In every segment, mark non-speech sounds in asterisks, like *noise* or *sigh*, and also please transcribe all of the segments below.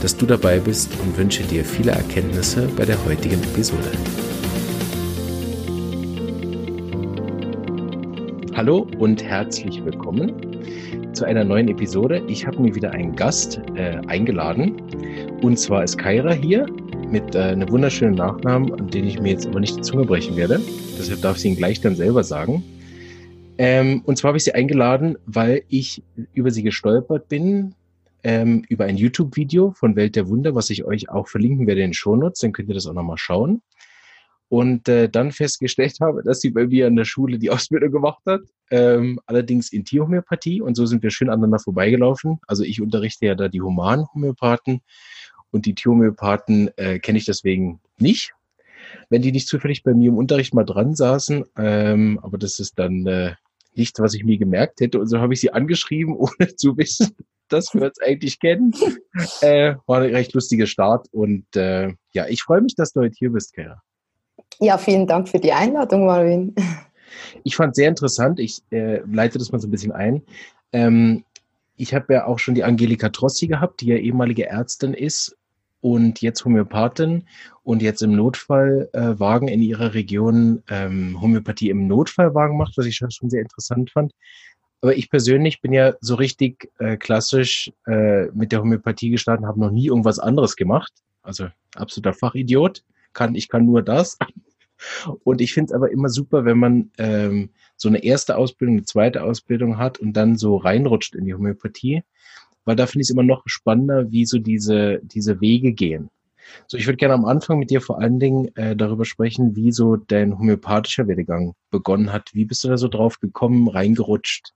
dass du dabei bist und wünsche dir viele Erkenntnisse bei der heutigen Episode. Hallo und herzlich willkommen zu einer neuen Episode. Ich habe mir wieder einen Gast äh, eingeladen und zwar ist Kaira hier mit äh, einem wunderschönen Nachnamen, an den ich mir jetzt aber nicht die Zunge brechen werde. Deshalb darf ich ihn gleich dann selber sagen. Ähm, und zwar habe ich sie eingeladen, weil ich über sie gestolpert bin, ähm, über ein YouTube-Video von Welt der Wunder, was ich euch auch verlinken werde in den Shownotes, dann könnt ihr das auch nochmal schauen. Und äh, dann festgestellt *laughs* habe, dass sie bei mir an der Schule die Ausbildung gemacht hat, ähm, allerdings in Tierhomöopathie. Und so sind wir schön aneinander vorbeigelaufen. Also ich unterrichte ja da die humanen Homöopathen und die Tierhomöopathen äh, kenne ich deswegen nicht. Wenn die nicht zufällig bei mir im Unterricht mal dran saßen, ähm, aber das ist dann äh, nichts, was ich mir gemerkt hätte. Und so habe ich sie angeschrieben, *laughs* ohne zu wissen, dass wir uns eigentlich kennen. *laughs* Äh, war ein recht lustiger Start und äh, ja, ich freue mich, dass du heute hier bist, Kara. Ja, vielen Dank für die Einladung, Marvin. *laughs* Ich fand sehr interessant, ich äh, leite das mal so ein bisschen ein. Ähm, ich habe ja auch schon die Angelika Trossi gehabt, die ja ehemalige Ärztin ist und jetzt Homöopathin und jetzt im Notfallwagen äh, in ihrer Region ähm, Homöopathie im Notfallwagen macht, was ich schon sehr interessant fand. Aber ich persönlich bin ja so richtig äh, klassisch äh, mit der Homöopathie gestartet, habe noch nie irgendwas anderes gemacht. Also absoluter Fachidiot. Kann, ich kann nur das. *laughs* Und ich finde es aber immer super, wenn man ähm, so eine erste Ausbildung, eine zweite Ausbildung hat und dann so reinrutscht in die Homöopathie. Weil da finde ich es immer noch spannender, wie so diese, diese Wege gehen. So, ich würde gerne am Anfang mit dir vor allen Dingen äh, darüber sprechen, wie so dein homöopathischer Werdegang begonnen hat. Wie bist du da so drauf gekommen, reingerutscht?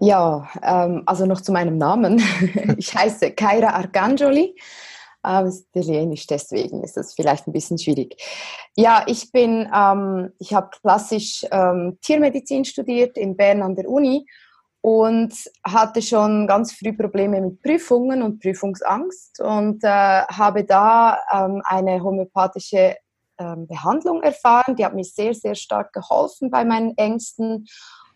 Ja, ähm, also noch zu meinem Namen. *laughs* ich heiße Kaira Arcangeli. Ähm, Italienisch, deswegen ist das vielleicht ein bisschen schwierig. Ja, ich bin, ähm, ich habe klassisch ähm, Tiermedizin studiert in Bern an der Uni und hatte schon ganz früh Probleme mit Prüfungen und Prüfungsangst und äh, habe da ähm, eine homöopathische ähm, Behandlung erfahren. Die hat mir sehr, sehr stark geholfen bei meinen Ängsten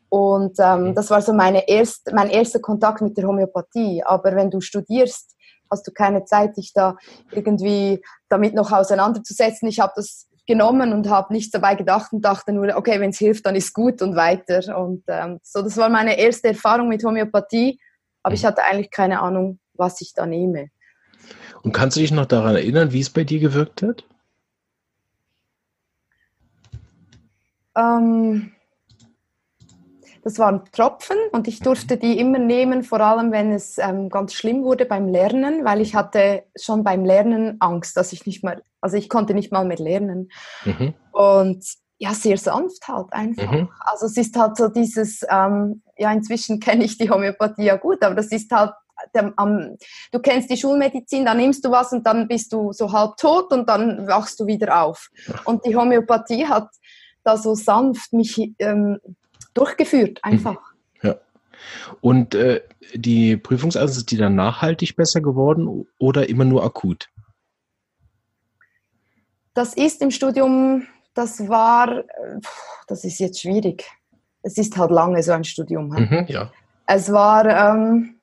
und ähm, mhm. das war so meine erst, mein erster Kontakt mit der Homöopathie. Aber wenn du studierst, hast du keine Zeit, dich da irgendwie damit noch auseinanderzusetzen. Ich habe das genommen und habe nichts dabei gedacht und dachte nur, okay, wenn es hilft, dann ist gut und weiter. Und ähm, so, das war meine erste Erfahrung mit Homöopathie. Aber ich mhm. hatte eigentlich keine Ahnung, was ich da nehme. Und kannst du dich noch daran erinnern, wie es bei dir gewirkt hat? Ähm, das waren Tropfen und ich durfte die immer nehmen, vor allem wenn es ähm, ganz schlimm wurde beim Lernen, weil ich hatte schon beim Lernen Angst, dass ich nicht mehr, also ich konnte nicht mal mehr lernen. Mhm. Und ja, sehr sanft halt einfach. Mhm. Also es ist halt so dieses, ähm, ja, inzwischen kenne ich die Homöopathie ja gut, aber das ist halt du kennst die Schulmedizin, da nimmst du was und dann bist du so halb tot und dann wachst du wieder auf. Und die Homöopathie hat da so sanft mich ähm, durchgeführt, mhm. einfach. Ja. Und äh, die Prüfungsangst, ist die dann nachhaltig besser geworden oder immer nur akut? Das ist im Studium, das war, das ist jetzt schwierig. Es ist halt lange so ein Studium. Mhm, ja. Es war ähm,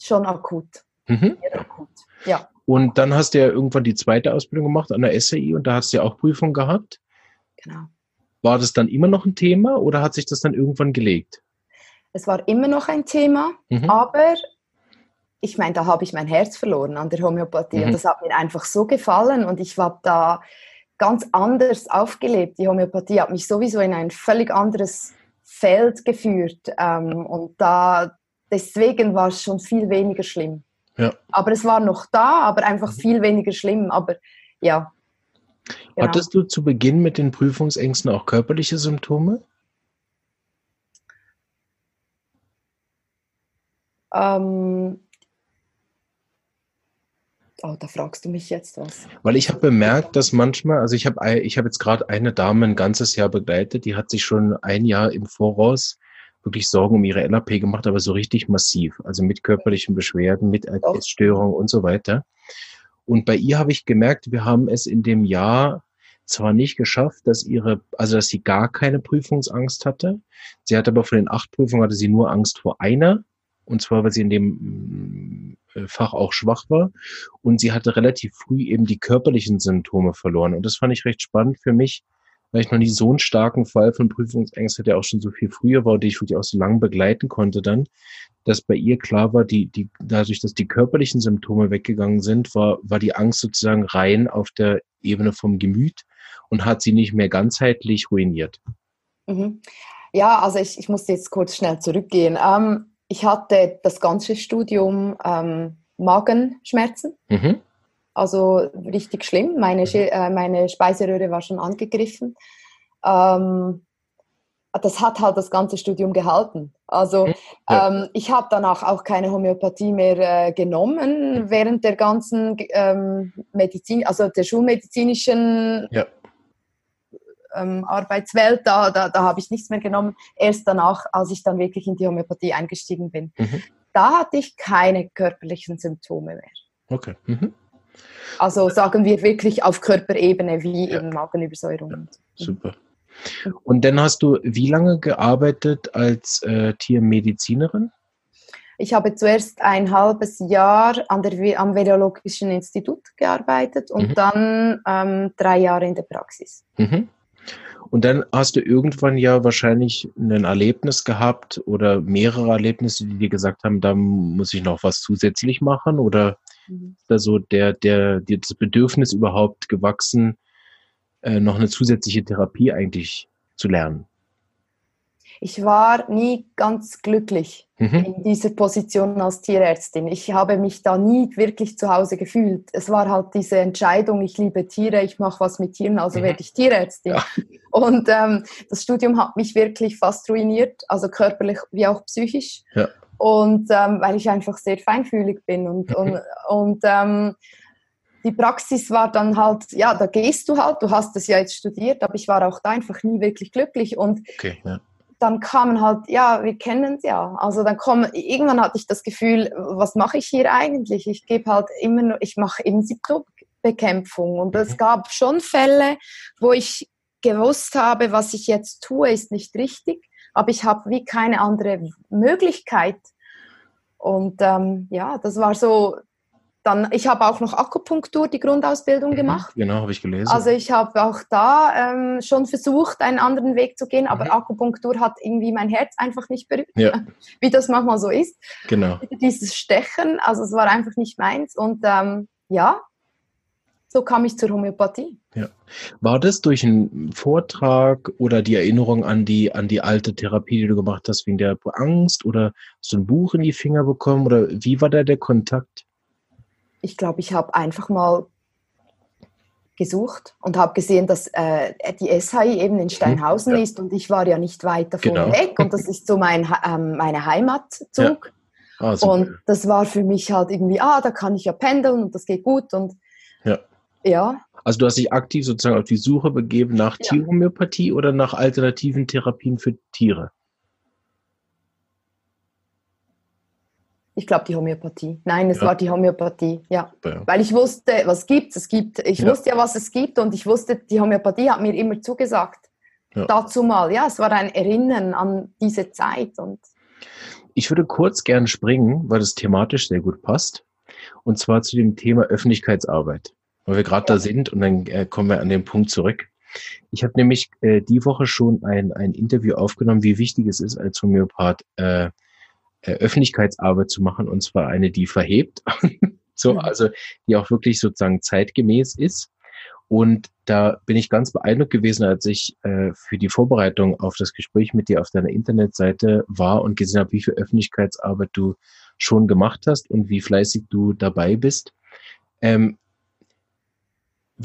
schon akut. Mhm. akut. Ja. Und dann hast du ja irgendwann die zweite Ausbildung gemacht an der SAI und da hast du ja auch Prüfungen gehabt. Genau. War das dann immer noch ein Thema oder hat sich das dann irgendwann gelegt? Es war immer noch ein Thema, mhm. aber ich meine, da habe ich mein Herz verloren an der Homöopathie mhm. und das hat mir einfach so gefallen und ich habe da ganz anders aufgelebt. Die Homöopathie hat mich sowieso in ein völlig anderes Feld geführt ähm, und da deswegen war es schon viel weniger schlimm. Ja. Aber es war noch da, aber einfach mhm. viel weniger schlimm. Aber ja, Genau. Hattest du zu Beginn mit den Prüfungsängsten auch körperliche Symptome? Ähm, Oh, da fragst du mich jetzt was. Weil ich habe bemerkt, dass manchmal, also ich habe ich hab jetzt gerade eine Dame ein ganzes Jahr begleitet, die hat sich schon ein Jahr im Voraus wirklich Sorgen um ihre LAP gemacht, aber so richtig massiv. Also mit körperlichen Beschwerden, mit Essstörungen und so weiter. Und bei ihr habe ich gemerkt, wir haben es in dem Jahr zwar nicht geschafft, dass ihre, also dass sie gar keine Prüfungsangst hatte. Sie hatte aber von den acht Prüfungen hatte sie nur Angst vor einer. Und zwar, weil sie in dem äh, Fach auch schwach war. Und sie hatte relativ früh eben die körperlichen Symptome verloren. Und das fand ich recht spannend für mich, weil ich noch nie so einen starken Fall von Prüfungsängsten, der auch schon so viel früher war und die ich wirklich auch so lange begleiten konnte dann, dass bei ihr klar war, die, die, dadurch, dass die körperlichen Symptome weggegangen sind, war, war die Angst sozusagen rein auf der Ebene vom Gemüt und hat sie nicht mehr ganzheitlich ruiniert. Mhm. Ja, also ich, ich muss jetzt kurz schnell zurückgehen. Ähm, ich hatte das ganze Studium ähm, Magenschmerzen. Mhm. Also richtig schlimm. Meine, äh, meine Speiseröhre war schon angegriffen. Ähm, das hat halt das ganze Studium gehalten. Also mhm. ja. ähm, ich habe danach auch keine Homöopathie mehr äh, genommen während der ganzen ähm, Medizin, also der schulmedizinischen ja. ähm, Arbeitswelt. Da, da, da habe ich nichts mehr genommen. Erst danach, als ich dann wirklich in die Homöopathie eingestiegen bin. Mhm. Da hatte ich keine körperlichen Symptome mehr. Okay. Mhm. Also sagen wir wirklich auf Körperebene wie ja. in Magenübersäuerung. Ja. Super. Und dann hast du wie lange gearbeitet als äh, Tiermedizinerin? Ich habe zuerst ein halbes Jahr an der, am Vereologischen Institut gearbeitet und mhm. dann ähm, drei Jahre in der Praxis. Mhm. Und dann hast du irgendwann ja wahrscheinlich ein Erlebnis gehabt oder mehrere Erlebnisse, die dir gesagt haben, da muss ich noch was zusätzlich machen oder mhm. ist da so der, der, das Bedürfnis überhaupt gewachsen, äh, noch eine zusätzliche Therapie eigentlich zu lernen? Ich war nie ganz glücklich mhm. in dieser Position als Tierärztin. Ich habe mich da nie wirklich zu Hause gefühlt. Es war halt diese Entscheidung, ich liebe Tiere, ich mache was mit Tieren, also mhm. werde ich Tierärztin. Ja. Und ähm, das Studium hat mich wirklich fast ruiniert, also körperlich wie auch psychisch. Ja. Und ähm, weil ich einfach sehr feinfühlig bin und, mhm. und, und ähm, die Praxis war dann halt, ja, da gehst du halt, du hast es ja jetzt studiert, aber ich war auch da einfach nie wirklich glücklich und okay, ja. Dann kamen halt, ja, wir kennen es ja, also dann kommen, irgendwann hatte ich das Gefühl, was mache ich hier eigentlich? Ich gebe halt immer nur, ich mache eben Symptombekämpfung und mhm. es gab schon Fälle, wo ich gewusst habe, was ich jetzt tue, ist nicht richtig, aber ich habe wie keine andere Möglichkeit. Und ähm, ja, das war so dann, ich habe auch noch Akupunktur, die Grundausbildung mhm, gemacht. Genau, habe ich gelesen. Also ich habe auch da ähm, schon versucht, einen anderen Weg zu gehen, aber mhm. Akupunktur hat irgendwie mein Herz einfach nicht berührt, ja. *laughs* wie das manchmal so ist. Genau. Dieses Stechen, also es war einfach nicht meins. Und ähm, ja, so kam ich zur Homöopathie. Ja. War das durch einen Vortrag oder die Erinnerung an die, an die alte Therapie, die du gemacht hast, wegen der Angst oder du ein Buch in die Finger bekommen oder wie war da der Kontakt? Ich glaube, ich habe einfach mal gesucht und habe gesehen, dass äh, die SHI eben in Steinhausen ja. ist und ich war ja nicht weit davon genau. weg und das ist so mein, ähm, meine Heimatzug. Ja. Ah, und das war für mich halt irgendwie, ah, da kann ich ja pendeln und das geht gut und ja. ja. Also du hast dich aktiv sozusagen auf die Suche begeben nach ja. Tierhomöopathie oder nach alternativen Therapien für Tiere? Ich glaube die Homöopathie. Nein, es ja. war die Homöopathie, ja. ja. Weil ich wusste, was gibt es gibt. Ich ja. wusste ja, was es gibt und ich wusste, die Homöopathie hat mir immer zugesagt. Dazu mal, ja, es war ein Erinnern an diese Zeit. Und ich würde kurz gern springen, weil es thematisch sehr gut passt. Und zwar zu dem Thema Öffentlichkeitsarbeit. Weil wir gerade da sind und dann äh, kommen wir an den Punkt zurück. Ich habe nämlich äh, die Woche schon ein, ein Interview aufgenommen, wie wichtig es ist, als Homöopath äh, Öffentlichkeitsarbeit zu machen und zwar eine, die verhebt, *laughs* so, mhm. also die auch wirklich sozusagen zeitgemäß ist. Und da bin ich ganz beeindruckt gewesen, als ich äh, für die Vorbereitung auf das Gespräch mit dir auf deiner Internetseite war und gesehen habe, wie viel Öffentlichkeitsarbeit du schon gemacht hast und wie fleißig du dabei bist. Ähm,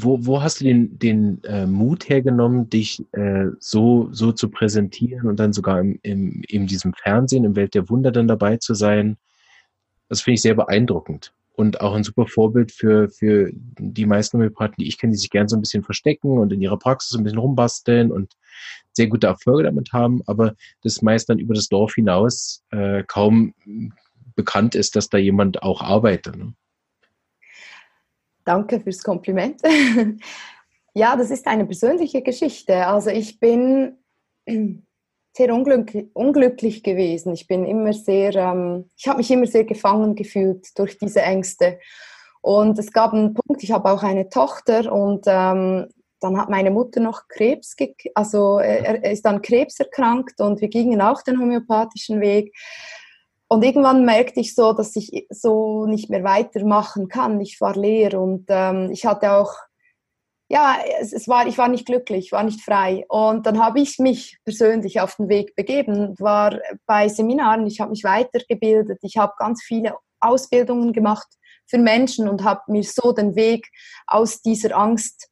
wo, wo hast du den, den äh, Mut hergenommen, dich äh, so, so zu präsentieren und dann sogar im, im, in diesem Fernsehen, im Welt der Wunder dann dabei zu sein? Das finde ich sehr beeindruckend. und auch ein super Vorbild für, für die meisten Homöopathen, die ich kenne, die sich gern so ein bisschen verstecken und in ihrer Praxis ein bisschen rumbasteln und sehr gute Erfolge damit haben, aber das meist dann über das Dorf hinaus äh, kaum bekannt ist, dass da jemand auch arbeitet. Ne? Danke fürs Kompliment. *laughs* ja, das ist eine persönliche Geschichte. Also ich bin *clears throat* sehr unglücklich, unglücklich gewesen. Ich bin immer sehr, ähm, ich habe mich immer sehr gefangen gefühlt durch diese Ängste. Und es gab einen Punkt, ich habe auch eine Tochter und ähm, dann hat meine Mutter noch Krebs, also er, er ist dann Krebs erkrankt und wir gingen auch den homöopathischen Weg. Und irgendwann merkte ich so, dass ich so nicht mehr weitermachen kann. Ich war leer und ähm, ich hatte auch ja, es, es, war, ich war nicht glücklich, war nicht frei. Und dann habe ich mich persönlich auf den Weg begeben, war bei Seminaren, ich habe mich weitergebildet, ich habe ganz viele Ausbildungen gemacht für Menschen und habe mir so den Weg aus dieser Angst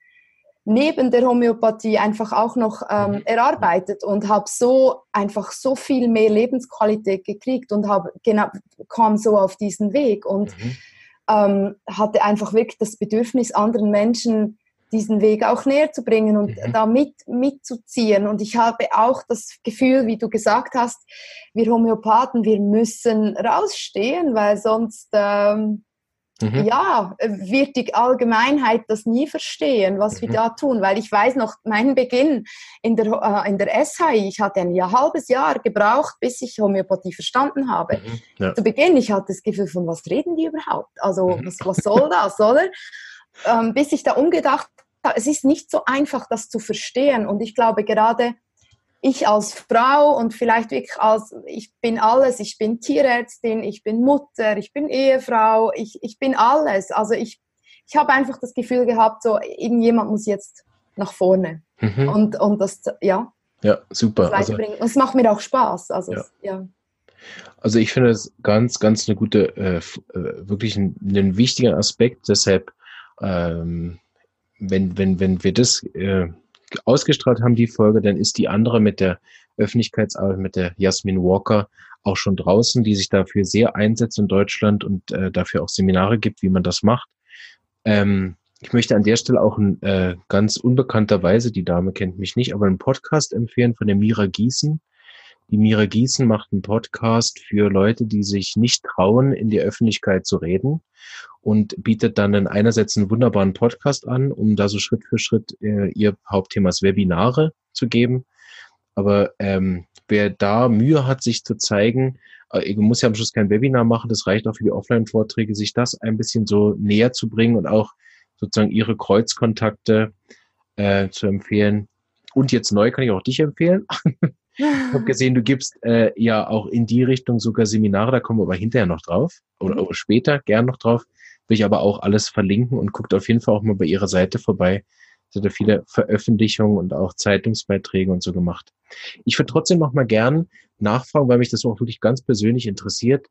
neben der Homöopathie einfach auch noch ähm, mhm. erarbeitet und habe so einfach so viel mehr Lebensqualität gekriegt und habe genau kam so auf diesen Weg und mhm. ähm, hatte einfach wirklich das Bedürfnis anderen Menschen diesen Weg auch näher zu bringen und mhm. da mit, mitzuziehen. Und ich habe auch das Gefühl, wie du gesagt hast, wir Homöopathen, wir müssen rausstehen, weil sonst, ähm, mhm. ja, wird die Allgemeinheit das nie verstehen, was mhm. wir da tun. Weil ich weiß noch, meinen Beginn in der, äh, in der SHI, ich hatte ein Jahr, halbes Jahr gebraucht, bis ich Homöopathie verstanden habe. Mhm. Ja. Zu Beginn, ich hatte das Gefühl von, was reden die überhaupt? Also, mhm. was, was soll das, oder? ähm, bis ich da umgedacht habe, es ist nicht so einfach, das zu verstehen. Und ich glaube, gerade ich als Frau und vielleicht wirklich als, ich bin alles, ich bin Tierärztin, ich bin Mutter, ich bin Ehefrau, ich, ich bin alles. Also ich, ich habe einfach das Gefühl gehabt, so irgendjemand muss jetzt nach vorne. Mhm. Und, und das, ja. Ja, super. Also, und es macht mir auch Spaß. Also, ja. ja. Also ich finde es ganz, ganz eine gute, äh, äh wirklich ein, einen wichtigen Aspekt. Deshalb ähm, wenn, wenn, wenn wir das äh, ausgestrahlt haben, die Folge, dann ist die andere mit der Öffentlichkeitsarbeit, mit der Jasmin Walker auch schon draußen, die sich dafür sehr einsetzt in Deutschland und äh, dafür auch Seminare gibt, wie man das macht. Ähm, ich möchte an der Stelle auch ein, äh, ganz unbekannterweise, die Dame kennt mich nicht, aber einen Podcast empfehlen von der Mira Gießen. Die Mira Gießen macht einen Podcast für Leute, die sich nicht trauen, in die Öffentlichkeit zu reden und bietet dann in einerseits einen wunderbaren Podcast an, um da so Schritt für Schritt äh, ihr Hauptthema Webinare zu geben. Aber ähm, wer da Mühe hat, sich zu zeigen, äh, muss ja am Schluss kein Webinar machen, das reicht auch für die Offline-Vorträge, sich das ein bisschen so näher zu bringen und auch sozusagen ihre Kreuzkontakte äh, zu empfehlen. Und jetzt neu kann ich auch dich empfehlen. *laughs* Ich habe gesehen, du gibst äh, ja auch in die Richtung sogar Seminare, da kommen wir aber hinterher noch drauf oder, mhm. oder später gern noch drauf. Will ich aber auch alles verlinken und guckt auf jeden Fall auch mal bei ihrer Seite vorbei. Sie hat da viele Veröffentlichungen und auch Zeitungsbeiträge und so gemacht. Ich würde trotzdem noch mal gern nachfragen, weil mich das auch wirklich ganz persönlich interessiert.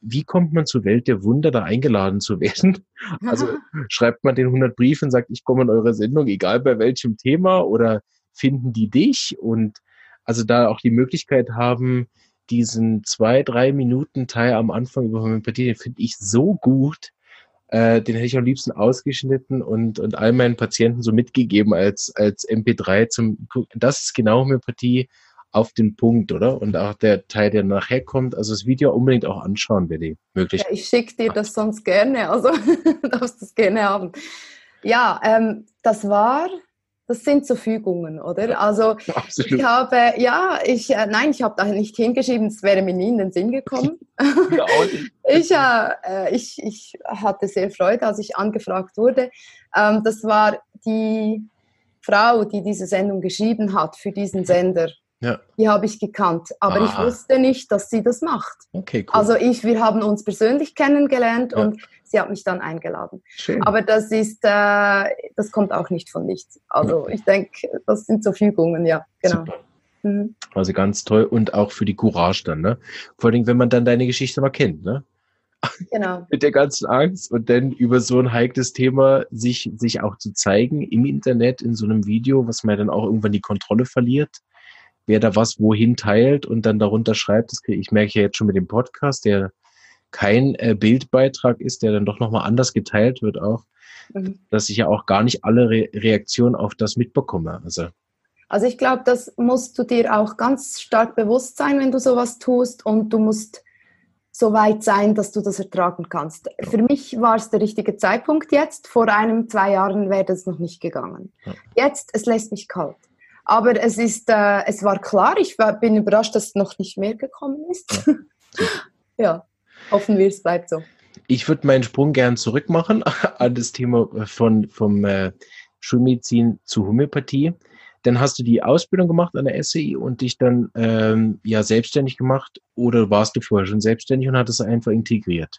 Wie kommt man zur Welt der Wunder, da eingeladen zu werden? *laughs* Also schreibt man den 100 Briefe und sagt, ich komme in eure Sendung, egal bei welchem Thema, oder finden die dich? Und also da auch die Möglichkeit haben, diesen zwei, drei Minuten Teil am Anfang über Homöopathie, den finde ich so gut. Äh, den hätte ich am liebsten ausgeschnitten und, und all meinen Patienten so mitgegeben als, als MP3 zum, das ist genau Homöopathie auf den Punkt, oder? Und auch der Teil, der nachher kommt, also das Video unbedingt auch anschauen, wenn die möglich. Ja, ich schicke dir das sonst gerne, also *laughs* darfst das gerne haben. Ja, ähm, das war das sind so Fügungen, oder? Also Absolut. ich habe, ja, ich, äh, nein, ich habe da nicht hingeschrieben, es wäre mir nie in den Sinn gekommen. *laughs* *laughs* ich, äh, ich, ich hatte sehr Freude, als ich angefragt wurde. Ähm, das war die Frau, die diese Sendung geschrieben hat für diesen Sender. Ja. Die habe ich gekannt, aber ah. ich wusste nicht, dass sie das macht. Okay, cool. Also ich, wir haben uns persönlich kennengelernt ja. und sie hat mich dann eingeladen. Schön. Aber das ist, äh, das kommt auch nicht von nichts. Also ja. ich denke, das sind so Fügungen, ja, genau. Mhm. Also ganz toll und auch für die Courage dann, ne? Vor allem, wenn man dann deine Geschichte mal kennt, ne? Genau. *laughs* Mit der ganzen Angst und dann über so ein heikles Thema sich, sich auch zu zeigen im Internet, in so einem Video, was man dann auch irgendwann die Kontrolle verliert wer da was wohin teilt und dann darunter schreibt. Das kriege ich merke ja jetzt schon mit dem Podcast, der kein äh, Bildbeitrag ist, der dann doch nochmal anders geteilt wird auch, mhm. dass ich ja auch gar nicht alle Re Reaktionen auf das mitbekomme. Also, also ich glaube, das musst du dir auch ganz stark bewusst sein, wenn du sowas tust und du musst so weit sein, dass du das ertragen kannst. Ja. Für mich war es der richtige Zeitpunkt jetzt. Vor einem, zwei Jahren wäre das noch nicht gegangen. Ja. Jetzt, es lässt mich kalt. Aber es ist, äh, es war klar, ich war, bin überrascht, dass es noch nicht mehr gekommen ist. Ja, *laughs* hoffen wir, es bleibt so. Ich würde meinen Sprung gern zurückmachen *laughs* an das Thema von, vom äh, Schulmedizin zu Homöopathie. Dann hast du die Ausbildung gemacht an der SCI und dich dann ähm, ja selbstständig gemacht oder warst du vorher schon selbstständig und hattest einfach integriert?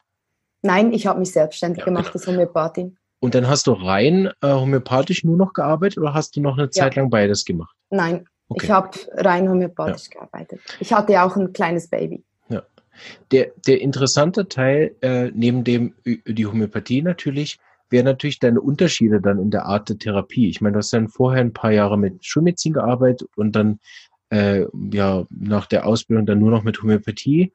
Nein, ich habe mich selbstständig ja. gemacht als Homöopathin. Und dann hast du rein äh, homöopathisch nur noch gearbeitet oder hast du noch eine Zeit ja. lang beides gemacht? Nein, okay. ich habe rein homöopathisch ja. gearbeitet. Ich hatte auch ein kleines Baby. Ja. Der, der interessante Teil, äh, neben dem die Homöopathie natürlich, wäre natürlich deine Unterschiede dann in der Art der Therapie. Ich meine, du hast dann vorher ein paar Jahre mit Schulmedizin gearbeitet und dann äh, ja nach der Ausbildung dann nur noch mit Homöopathie.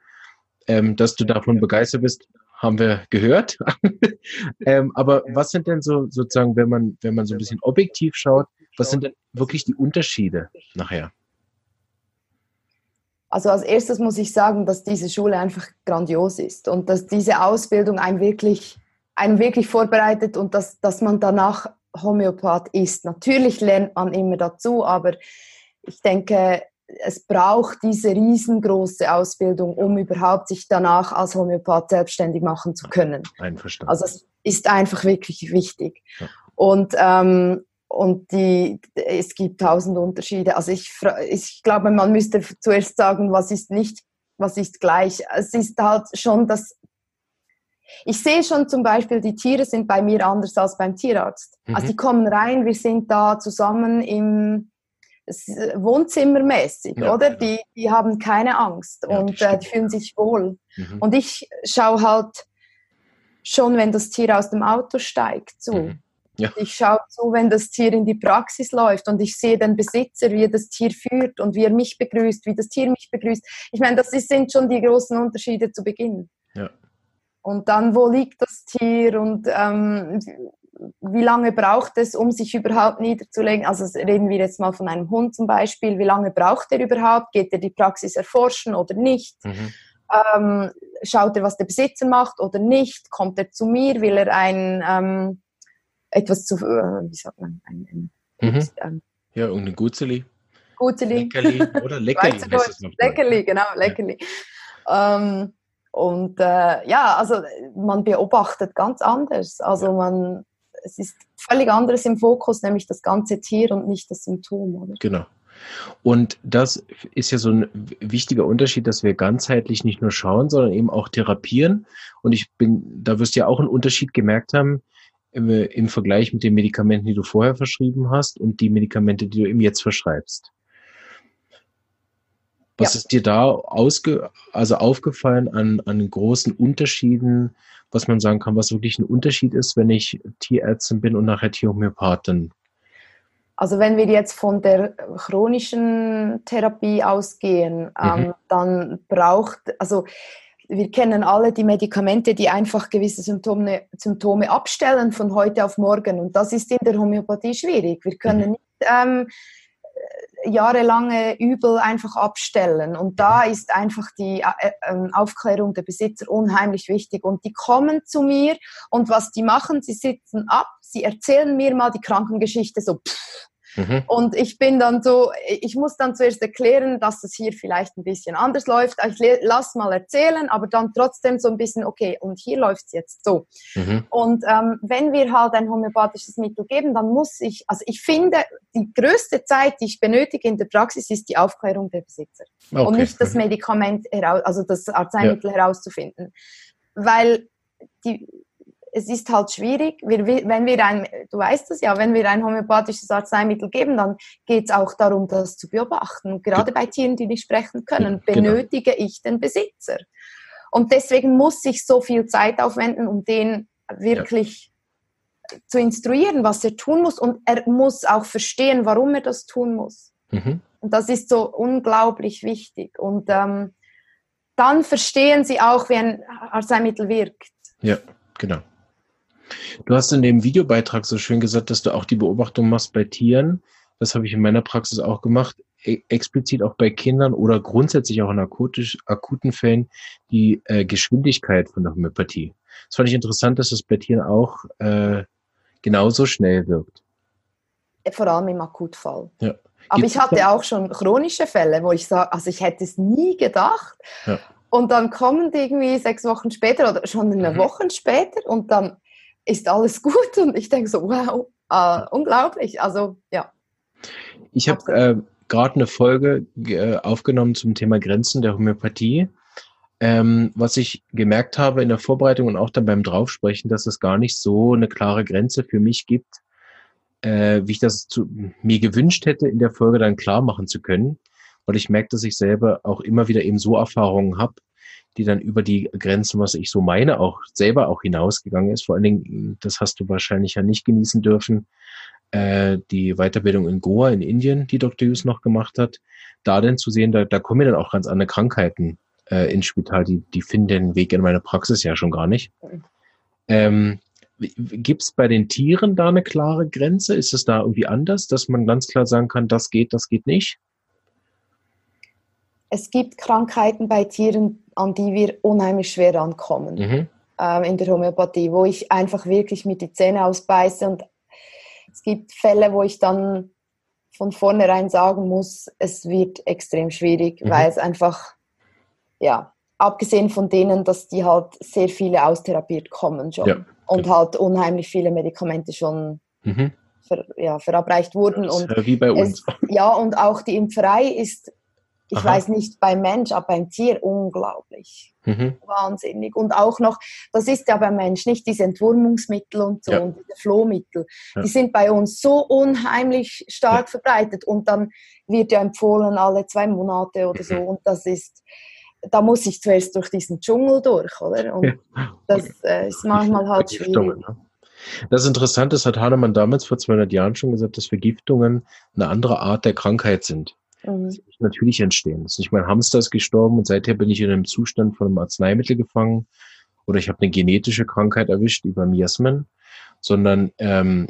Ähm, dass du davon begeistert bist, haben wir gehört. *laughs* ähm, aber was sind denn so sozusagen, wenn man, wenn man so ein bisschen objektiv schaut, was sind denn wirklich die Unterschiede nachher? Also als erstes muss ich sagen, dass diese Schule einfach grandios ist und dass diese Ausbildung einen wirklich, einen wirklich vorbereitet und dass, dass man danach Homöopath ist. Natürlich lernt man immer dazu, aber ich denke, es braucht diese riesengroße Ausbildung, um überhaupt sich danach als Homöopath selbstständig machen zu können. Einverstanden. Also es ist einfach wirklich wichtig. Ja. Und, ähm, und die, es gibt tausend Unterschiede. Also ich, ich glaube, man müsste zuerst sagen, was ist nicht, was ist gleich. Es ist halt schon das ich sehe schon zum Beispiel, die Tiere sind bei mir anders als beim Tierarzt. Also mhm. Also die kommen rein, wir sind da zusammen im, Wohnzimmermäßig, ja, oder? Die, die haben keine Angst ja, und äh, die fühlen sich wohl. Mhm. Und ich schaue halt schon, wenn das Tier aus dem Auto steigt, zu. Mhm. Ja. Ich schaue zu, wenn das Tier in die Praxis läuft und ich sehe den Besitzer, wie er das Tier führt und wie er mich begrüßt, wie das Tier mich begrüßt. Ich meine, das sind schon die großen Unterschiede zu Beginn. Ja. Und dann, wo liegt das Tier und ähm, wie lange braucht es, um sich überhaupt niederzulegen? Also reden wir jetzt mal von einem Hund zum Beispiel. Wie lange braucht er überhaupt? Geht er die Praxis erforschen oder nicht? Mhm. Ähm, schaut er, was der Besitzer macht oder nicht? Kommt er zu mir? Will er ein ähm, etwas zu, äh, wie sagt man, ein, ein mhm. ähm, ja, irgendein Gutzeli. Gutzeli. Leckerli, oder? *laughs* Leckerli Leckerli, genau, Leckerli. Ja. Ähm, und äh, ja, also man beobachtet ganz anders. Also man es ist völlig anderes im Fokus, nämlich das ganze Tier und nicht das Symptom. Oder? Genau. Und das ist ja so ein wichtiger Unterschied, dass wir ganzheitlich nicht nur schauen, sondern eben auch therapieren. Und ich bin, da wirst du ja auch einen Unterschied gemerkt haben im, im Vergleich mit den Medikamenten, die du vorher verschrieben hast und die Medikamente, die du eben jetzt verschreibst. Was ja. ist dir da ausge, also aufgefallen an, an großen Unterschieden was man sagen kann, was wirklich ein Unterschied ist, wenn ich Tierärztin bin und nachher Tierhomöopathin? Also wenn wir jetzt von der chronischen Therapie ausgehen, mhm. ähm, dann braucht, also wir kennen alle die Medikamente, die einfach gewisse Symptome, Symptome abstellen von heute auf morgen. Und das ist in der Homöopathie schwierig. Wir können mhm. nicht ähm, jahrelange Übel einfach abstellen. Und da ist einfach die äh, äh, Aufklärung der Besitzer unheimlich wichtig. Und die kommen zu mir und was die machen, sie sitzen ab, sie erzählen mir mal die Krankengeschichte so. Pff, Mhm. Und ich bin dann so, ich muss dann zuerst erklären, dass es hier vielleicht ein bisschen anders läuft. Ich lass mal erzählen, aber dann trotzdem so ein bisschen, okay, und hier läuft es jetzt so. Mhm. Und ähm, wenn wir halt ein homöopathisches Mittel geben, dann muss ich, also ich finde, die größte Zeit, die ich benötige in der Praxis, ist die Aufklärung der Besitzer. Okay. Und nicht das mhm. Medikament, heraus, also das Arzneimittel ja. herauszufinden. Weil die, es ist halt schwierig, wir, wenn wir ein, du weißt es ja, wenn wir ein homöopathisches Arzneimittel geben, dann geht es auch darum, das zu beobachten. Gerade bei Tieren, die nicht sprechen können, genau. benötige genau. ich den Besitzer. Und deswegen muss ich so viel Zeit aufwenden, um den wirklich ja. zu instruieren, was er tun muss. Und er muss auch verstehen, warum er das tun muss. Mhm. Und das ist so unglaublich wichtig. Und ähm, dann verstehen sie auch, wie ein Arzneimittel wirkt. Ja, genau. Du hast in dem Videobeitrag so schön gesagt, dass du auch die Beobachtung machst bei Tieren. Das habe ich in meiner Praxis auch gemacht, e explizit auch bei Kindern oder grundsätzlich auch in akutisch, akuten Fällen die äh, Geschwindigkeit von der Homöopathie. Das fand ich interessant, dass es bei Tieren auch äh, genauso schnell wirkt. Vor allem im Akutfall. Ja. Aber Gibt's ich hatte auch schon chronische Fälle, wo ich sage, also ich hätte es nie gedacht. Ja. Und dann kommen die irgendwie sechs Wochen später oder schon eine mhm. Woche später und dann ist alles *laughs* gut und ich denke so, wow, äh, unglaublich. Also ja. Ich habe äh, gerade eine Folge äh, aufgenommen zum Thema Grenzen der Homöopathie. Ähm, was ich gemerkt habe in der Vorbereitung und auch dann beim Draufsprechen, dass es gar nicht so eine klare Grenze für mich gibt, äh, wie ich das zu, mir gewünscht hätte, in der Folge dann klar machen zu können, weil ich merke, dass ich selber auch immer wieder eben so Erfahrungen habe, die dann über die Grenzen, was ich so meine, auch selber auch hinausgegangen ist. Vor allen Dingen, das hast du wahrscheinlich ja nicht genießen dürfen, äh, die Weiterbildung in Goa in Indien, die Dr. Hughes noch gemacht hat, da denn zu sehen, da, da kommen ja dann auch ganz andere Krankheiten äh, ins Spital, die, die finden den Weg in meine Praxis ja schon gar nicht. Ähm, Gibt es bei den Tieren da eine klare Grenze? Ist es da irgendwie anders, dass man ganz klar sagen kann, das geht, das geht nicht? Es gibt Krankheiten bei Tieren, an die wir unheimlich schwer rankommen mhm. äh, in der Homöopathie, wo ich einfach wirklich mit die Zähne ausbeiße und es gibt Fälle, wo ich dann von vornherein sagen muss, es wird extrem schwierig, mhm. weil es einfach, ja, abgesehen von denen, dass die halt sehr viele austherapiert kommen schon ja, und genau. halt unheimlich viele Medikamente schon mhm. ver, ja, verabreicht wurden. Und wie bei uns. Es, ja, und auch die Impferei ist ich Aha. weiß nicht beim Mensch, aber beim Tier unglaublich. Mhm. Wahnsinnig. Und auch noch, das ist ja beim Mensch nicht diese Entwurmungsmittel und so ja. und diese Flohmittel. Ja. Die sind bei uns so unheimlich stark ja. verbreitet und dann wird ja empfohlen alle zwei Monate oder so. Mhm. Und das ist, da muss ich zuerst durch diesen Dschungel durch, oder? *laughs* Und das äh, ist manchmal halt schwierig. Ne? Das Interessante ist, hat Hahnemann damals vor 200 Jahren schon gesagt, dass Vergiftungen eine andere Art der Krankheit sind mhm. natürlich entstehen. Das ist nicht mein Hamster ist gestorben und seither bin ich in einem Zustand von einem Arzneimittel gefangen oder ich habe eine genetische Krankheit erwischt über Miasmen, sondern ähm,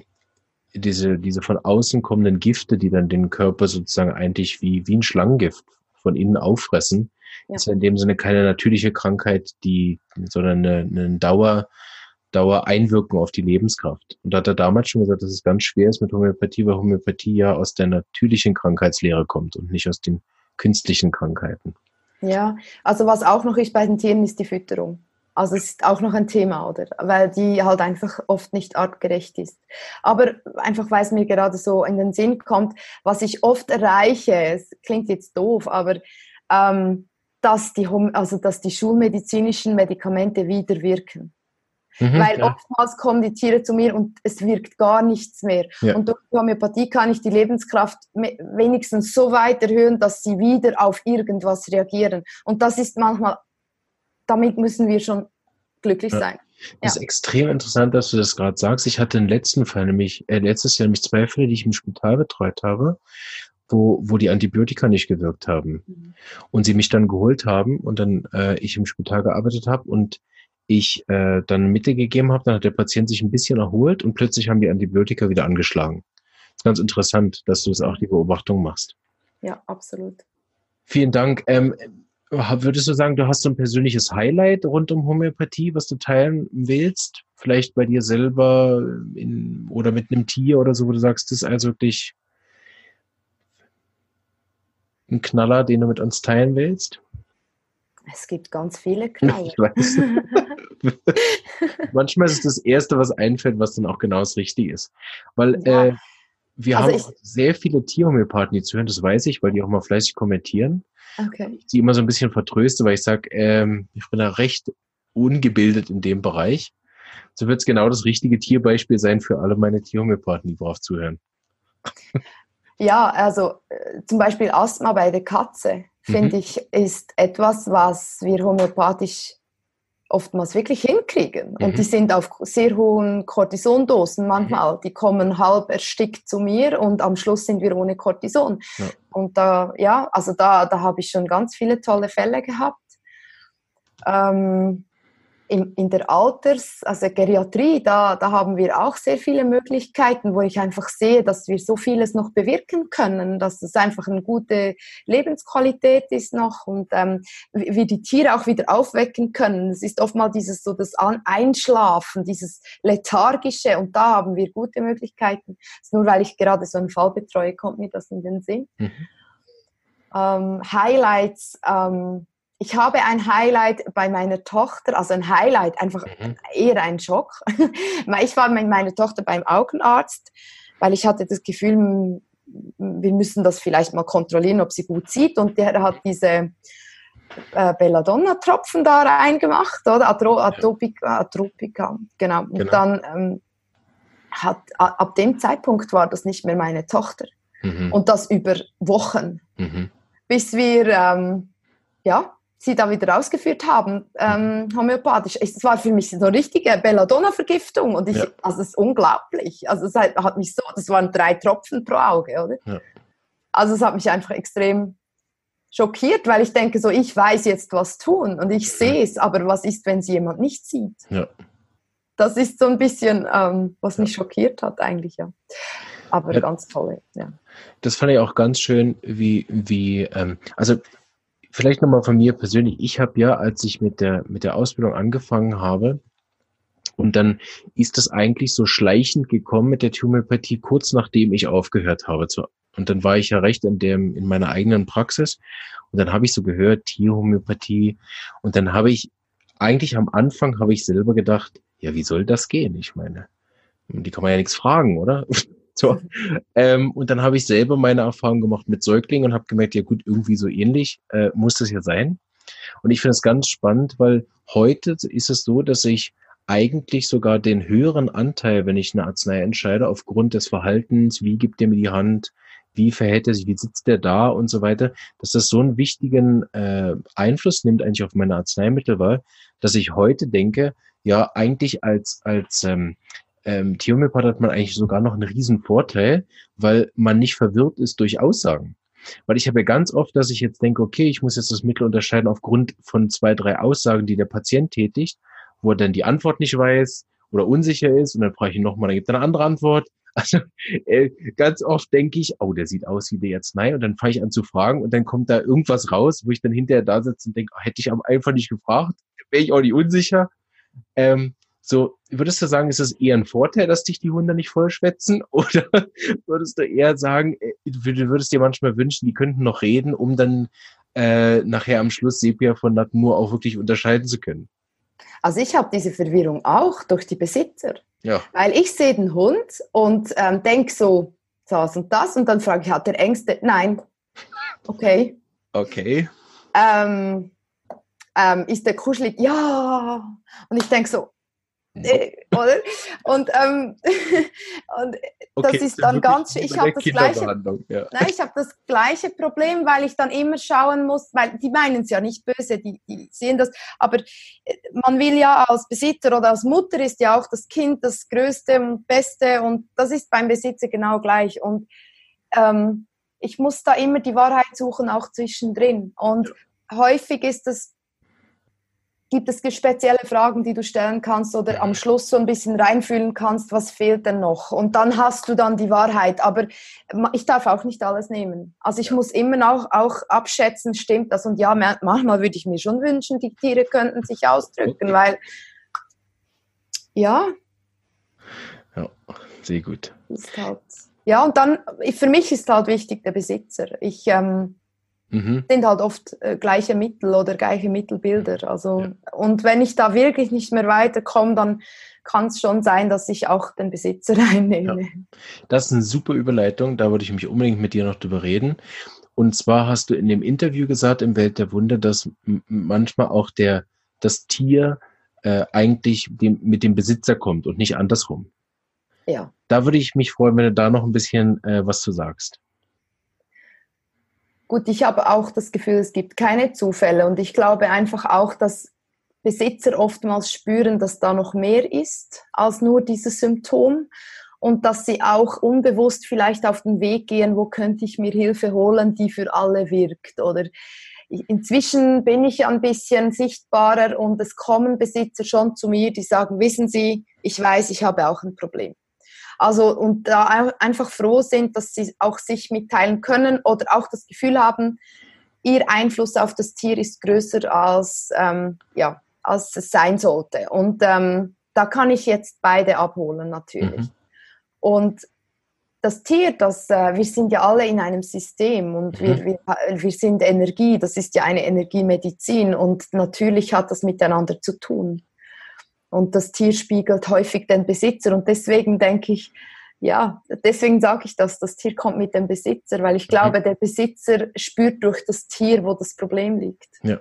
diese, diese von außen kommenden Gifte, die dann den Körper sozusagen eigentlich wie, wie ein Schlangengift von innen auffressen, ja. ist ja in dem Sinne keine natürliche Krankheit, die, sondern eine, eine Dauer, Dauer einwirken auf die Lebenskraft. Und da hat er damals schon gesagt, dass es ganz schwer ist mit Homöopathie, weil Homöopathie ja aus der natürlichen Krankheitslehre kommt und nicht aus den künstlichen Krankheiten. Ja, also was auch noch ist bei den Tieren, ist die Fütterung. Also es ist auch noch ein Thema, oder? Weil die halt einfach oft nicht artgerecht ist. Aber einfach, weil es mir gerade so in den Sinn kommt, was ich oft erreiche, es klingt jetzt doof, aber ähm, dass, die, also dass die schulmedizinischen Medikamente wieder wirken. Mhm, Weil ja. oftmals kommen die Tiere zu mir und es wirkt gar nichts mehr. Ja. Und durch die Homöopathie kann ich die Lebenskraft wenigstens so weit erhöhen, dass sie wieder auf irgendwas reagieren. Und das ist manchmal, damit müssen wir schon glücklich ja. sein. Das ist extrem interessant, dass du das gerade sagst. Ich hatte den letzten Fall, nämlich äh, letztes Jahr nämlich zwei Fälle, die ich im Spital betreut habe, wo, wo die Antibiotika nicht gewirkt haben. Mhm. Und sie mich dann geholt haben und dann äh, ich im Spital gearbeitet habe und ich äh, dann Mittel gegeben habe, dann hat der Patient sich ein bisschen erholt und plötzlich haben die Antibiotika wieder angeschlagen. Das ist ganz interessant, dass du das auch die Beobachtung machst. Ja, absolut. Vielen Dank. Ähm, würdest du sagen, du hast so ein persönliches Highlight rund um Homöopathie, was du teilen willst? Vielleicht bei dir selber in, oder mit einem Tier oder so, wo du sagst, das ist also wirklich ein Knaller, den du mit uns teilen willst? Es gibt ganz viele Knaller. *laughs* Ich weiß. *laughs* Manchmal ist es das Erste, was einfällt, was dann auch genau das Richtige ist. Weil ja. äh, wir also haben sehr viele Tierhomöopathen, die zuhören, das weiß ich, weil die auch mal fleißig kommentieren. Okay. Ich sie immer so ein bisschen vertröste, weil ich sage, ähm, ich bin da recht ungebildet in dem Bereich. So wird es genau das richtige Tierbeispiel sein für alle meine Tierhomöopathen, die brav zuhören. Ja, also äh, zum Beispiel Asthma bei der Katze, finde mhm. ich, ist etwas, was wir homöopathisch oftmals wirklich hinkriegen. Mhm. Und die sind auf sehr hohen Cortisondosen manchmal. Mhm. Die kommen halb erstickt zu mir und am Schluss sind wir ohne Cortison. Ja. Und da, ja, also da, da habe ich schon ganz viele tolle Fälle gehabt. ähm, in, in der Alters-, also Geriatrie, da, da haben wir auch sehr viele Möglichkeiten, wo ich einfach sehe, dass wir so vieles noch bewirken können, dass es einfach eine gute Lebensqualität ist noch und ähm, wir die Tiere auch wieder aufwecken können. Es ist oftmals dieses so das Einschlafen, dieses lethargische und da haben wir gute Möglichkeiten. Nur weil ich gerade so einen Fall betreue, kommt mir das in den Sinn. Mhm. Ähm, Highlights. Ähm, ich habe ein Highlight bei meiner Tochter, also ein Highlight, einfach mhm. eher ein Schock. *laughs* ich war mit meiner Tochter beim Augenarzt, weil ich hatte das Gefühl, wir müssen das vielleicht mal kontrollieren, ob sie gut sieht. Und der hat diese äh, Belladonna-Tropfen da reingemacht, oder? Atro Atropika, Atropika, genau. Und genau. dann ähm, hat, ab dem Zeitpunkt war das nicht mehr meine Tochter. Mhm. Und das über Wochen. Mhm. Bis wir, ähm, ja, sie da wieder rausgeführt haben, ähm, homöopathisch. Es war für mich so eine richtige Belladonna-Vergiftung und ich, ja. also es ist unglaublich. Also es hat mich so, das waren drei Tropfen pro Auge, oder? Ja. Also es hat mich einfach extrem schockiert, weil ich denke so, ich weiß jetzt was tun und ich sehe es, aber was ist, wenn es jemand nicht sieht? Ja. Das ist so ein bisschen, ähm, was mich schockiert hat eigentlich, ja. Aber ganz toll, ja. Das fand ich auch ganz schön, wie, wie, ähm, also vielleicht nochmal von mir persönlich. Ich habe ja, als ich mit der, mit der Ausbildung angefangen habe, und dann ist das eigentlich so schleichend gekommen mit der Homöopathie, kurz nachdem ich aufgehört habe. Zu, und dann war ich ja recht in, dem, in meiner eigenen Praxis. Und dann habe ich so gehört, Tierhomöopathie. Und dann habe ich, eigentlich am Anfang habe ich selber gedacht, ja, wie soll das gehen? Ich meine, die kann man ja nichts fragen, oder? *laughs* So. Ähm, und dann habe ich selber meine Erfahrung gemacht mit Säuglingen und habe gemerkt, ja gut, irgendwie so ähnlich äh, muss das ja sein. Und ich finde es ganz spannend, weil heute ist es so, dass ich eigentlich sogar den höheren Anteil, wenn ich eine Arznei entscheide, aufgrund des Verhaltens, wie gibt er mir die Hand, wie verhält er sich, wie sitzt er da und so weiter, dass das so einen wichtigen äh, Einfluss nimmt eigentlich auf meine Arzneimittelwahl, dass ich heute denke, ja, eigentlich als, als ähm, ähm, Theomepat hat man eigentlich sogar noch einen riesen Vorteil, weil man nicht verwirrt ist durch Aussagen. Weil ich habe ja ganz oft, dass ich jetzt denke, okay, ich muss jetzt das Mittel unterscheiden aufgrund von zwei, drei Aussagen, die der Patient tätigt, wo er dann die Antwort nicht weiß oder unsicher ist und dann frage ich ihn nochmal, dann gibt er eine andere Antwort. *laughs* Also äh, ganz oft denke ich, oh, der sieht aus wie der jetzt nein und dann fange ich an zu fragen und dann kommt da irgendwas raus, wo ich dann hinterher da sitze und denke, oh, hätte ich einfach nicht gefragt, wäre ich auch nicht unsicher. Ähm, so, würdest du sagen, ist es eher ein Vorteil, dass dich die Hunde nicht vollschwätzen? *laughs* Oder würdest du eher sagen, äh, du würdest dir manchmal wünschen, die könnten noch reden, um dann äh, nachher am Schluss Sepia von Natmur auch wirklich unterscheiden zu können? Also ich habe diese Verwirrung auch durch die Besitzer. Ja. Weil ich sehe den Hund und ähm, denke so, das und das und dann frage ich, hat der Ängste? Nein. Okay. Okay. Ähm, ähm, ist der kuschelig? Ja. Und ich denke so, äh, oder? Und, ähm, *laughs* und das okay, ist dann ganz. Ich habe das gleiche. Ja. Nein, ich habe das gleiche Problem, weil ich dann immer schauen muss, weil die meinen es ja nicht böse, die, die sehen das, aber äh, man will ja als Besitzer oder als Mutter ist ja auch das Kind das Größte und Beste und das ist beim Besitzer genau gleich. Und ähm, ich muss da immer die Wahrheit suchen, auch zwischendrin. Und ja. häufig ist das Gibt es spezielle Fragen, die du stellen kannst oder am Schluss so ein bisschen reinfühlen kannst, was fehlt denn noch? Und dann hast du dann die Wahrheit. Aber ich darf auch nicht alles nehmen. Also ich ja. muss immer auch, auch abschätzen, stimmt das? Und ja, manchmal würde ich mir schon wünschen, die Tiere könnten sich ausdrücken, weil ja. Ja, sehr gut. Halt, ja, und dann, für mich ist halt wichtig der Besitzer. Ich, ähm, Mhm. sind halt oft äh, gleiche Mittel oder gleiche Mittelbilder. Also, ja. Und wenn ich da wirklich nicht mehr weiterkomme, dann kann es schon sein, dass ich auch den Besitzer *laughs* einnehme. Ja. Das ist eine super Überleitung, da würde ich mich unbedingt mit dir noch drüber reden. Und zwar hast du in dem Interview gesagt im Welt der Wunder, dass manchmal auch der, das Tier äh, eigentlich dem, mit dem Besitzer kommt und nicht andersrum. Ja. Da würde ich mich freuen, wenn du da noch ein bisschen äh, was zu sagst. Gut, ich habe auch das Gefühl, es gibt keine Zufälle. Und ich glaube einfach auch, dass Besitzer oftmals spüren, dass da noch mehr ist als nur dieses Symptom. Und dass sie auch unbewusst vielleicht auf den Weg gehen, wo könnte ich mir Hilfe holen, die für alle wirkt oder? Inzwischen bin ich ein bisschen sichtbarer und es kommen Besitzer schon zu mir, die sagen, wissen Sie, ich weiß, ich habe auch ein Problem. Also und da einfach froh sind, dass sie auch sich mitteilen können oder auch das Gefühl haben, ihr Einfluss auf das Tier ist größer als, ähm, ja, als es sein sollte. Und ähm, da kann ich jetzt beide abholen natürlich. Mhm. Und das Tier, das, äh, wir sind ja alle in einem System und mhm. wir, wir, wir sind Energie, das ist ja eine Energiemedizin und natürlich hat das miteinander zu tun. Und das Tier spiegelt häufig den Besitzer. Und deswegen denke ich, ja, deswegen sage ich das, das Tier kommt mit dem Besitzer, weil ich glaube, mhm. der Besitzer spürt durch das Tier, wo das Problem liegt. Ja.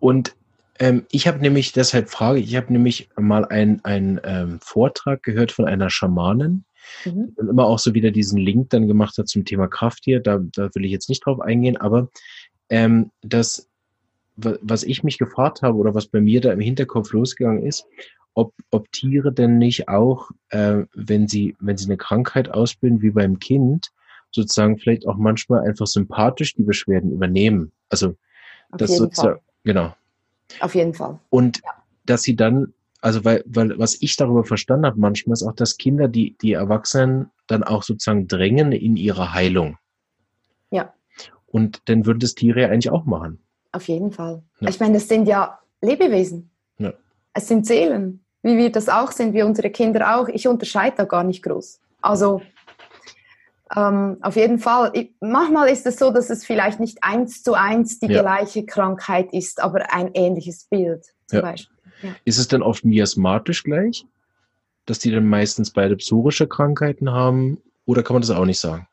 Und ähm, ich habe nämlich, deshalb frage ich, habe nämlich mal einen ähm, Vortrag gehört von einer Schamanin, mhm. und immer auch so wieder diesen Link dann gemacht hat zum Thema Krafttier. Da, da will ich jetzt nicht drauf eingehen, aber ähm, das was ich mich gefragt habe oder was bei mir da im Hinterkopf losgegangen ist, ob, ob Tiere denn nicht auch, äh, wenn sie, wenn sie eine Krankheit ausbilden, wie beim Kind, sozusagen vielleicht auch manchmal einfach sympathisch die Beschwerden übernehmen. Also Auf das sozusagen, Fall. genau. Auf jeden Fall. Und ja. dass sie dann, also weil, weil was ich darüber verstanden habe manchmal ist auch, dass Kinder die, die Erwachsenen dann auch sozusagen drängen in ihre Heilung. Ja. Und dann würden das Tiere ja eigentlich auch machen. Auf jeden Fall. Ja. Ich meine, das sind ja Lebewesen. Ja. Es sind Seelen, wie wir das auch sind, wie unsere Kinder auch. Ich unterscheide da gar nicht groß. Also ähm, auf jeden Fall. Ich, manchmal ist es so, dass es vielleicht nicht eins zu eins die ja. gleiche Krankheit ist, aber ein ähnliches Bild zum Beispiel. Ist es denn oft miasmatisch gleich? Dass die dann meistens beide psorische Krankheiten haben? Oder kann man das auch nicht sagen?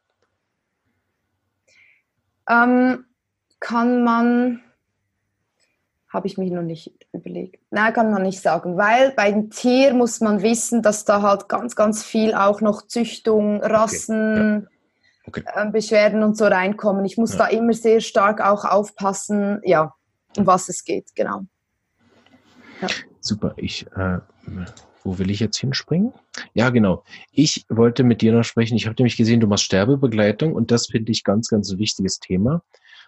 Ähm, kann man habe ich mich noch nicht überlegt. Nein, kann man nicht sagen, weil bei dem Tier muss man wissen, dass da halt ganz, ganz viel auch noch Züchtung, Rassen, okay. Ja. Okay. Äh, Beschwerden und so reinkommen. Ich muss ja. da immer sehr stark auch aufpassen, ja, um was es geht, genau. Ja. Super, ich, äh, wo will ich jetzt hinspringen? Ja, genau. Ich wollte mit dir noch sprechen. Ich habe nämlich gesehen, du machst Sterbebegleitung und das finde ich ganz, ganz ein wichtiges Thema.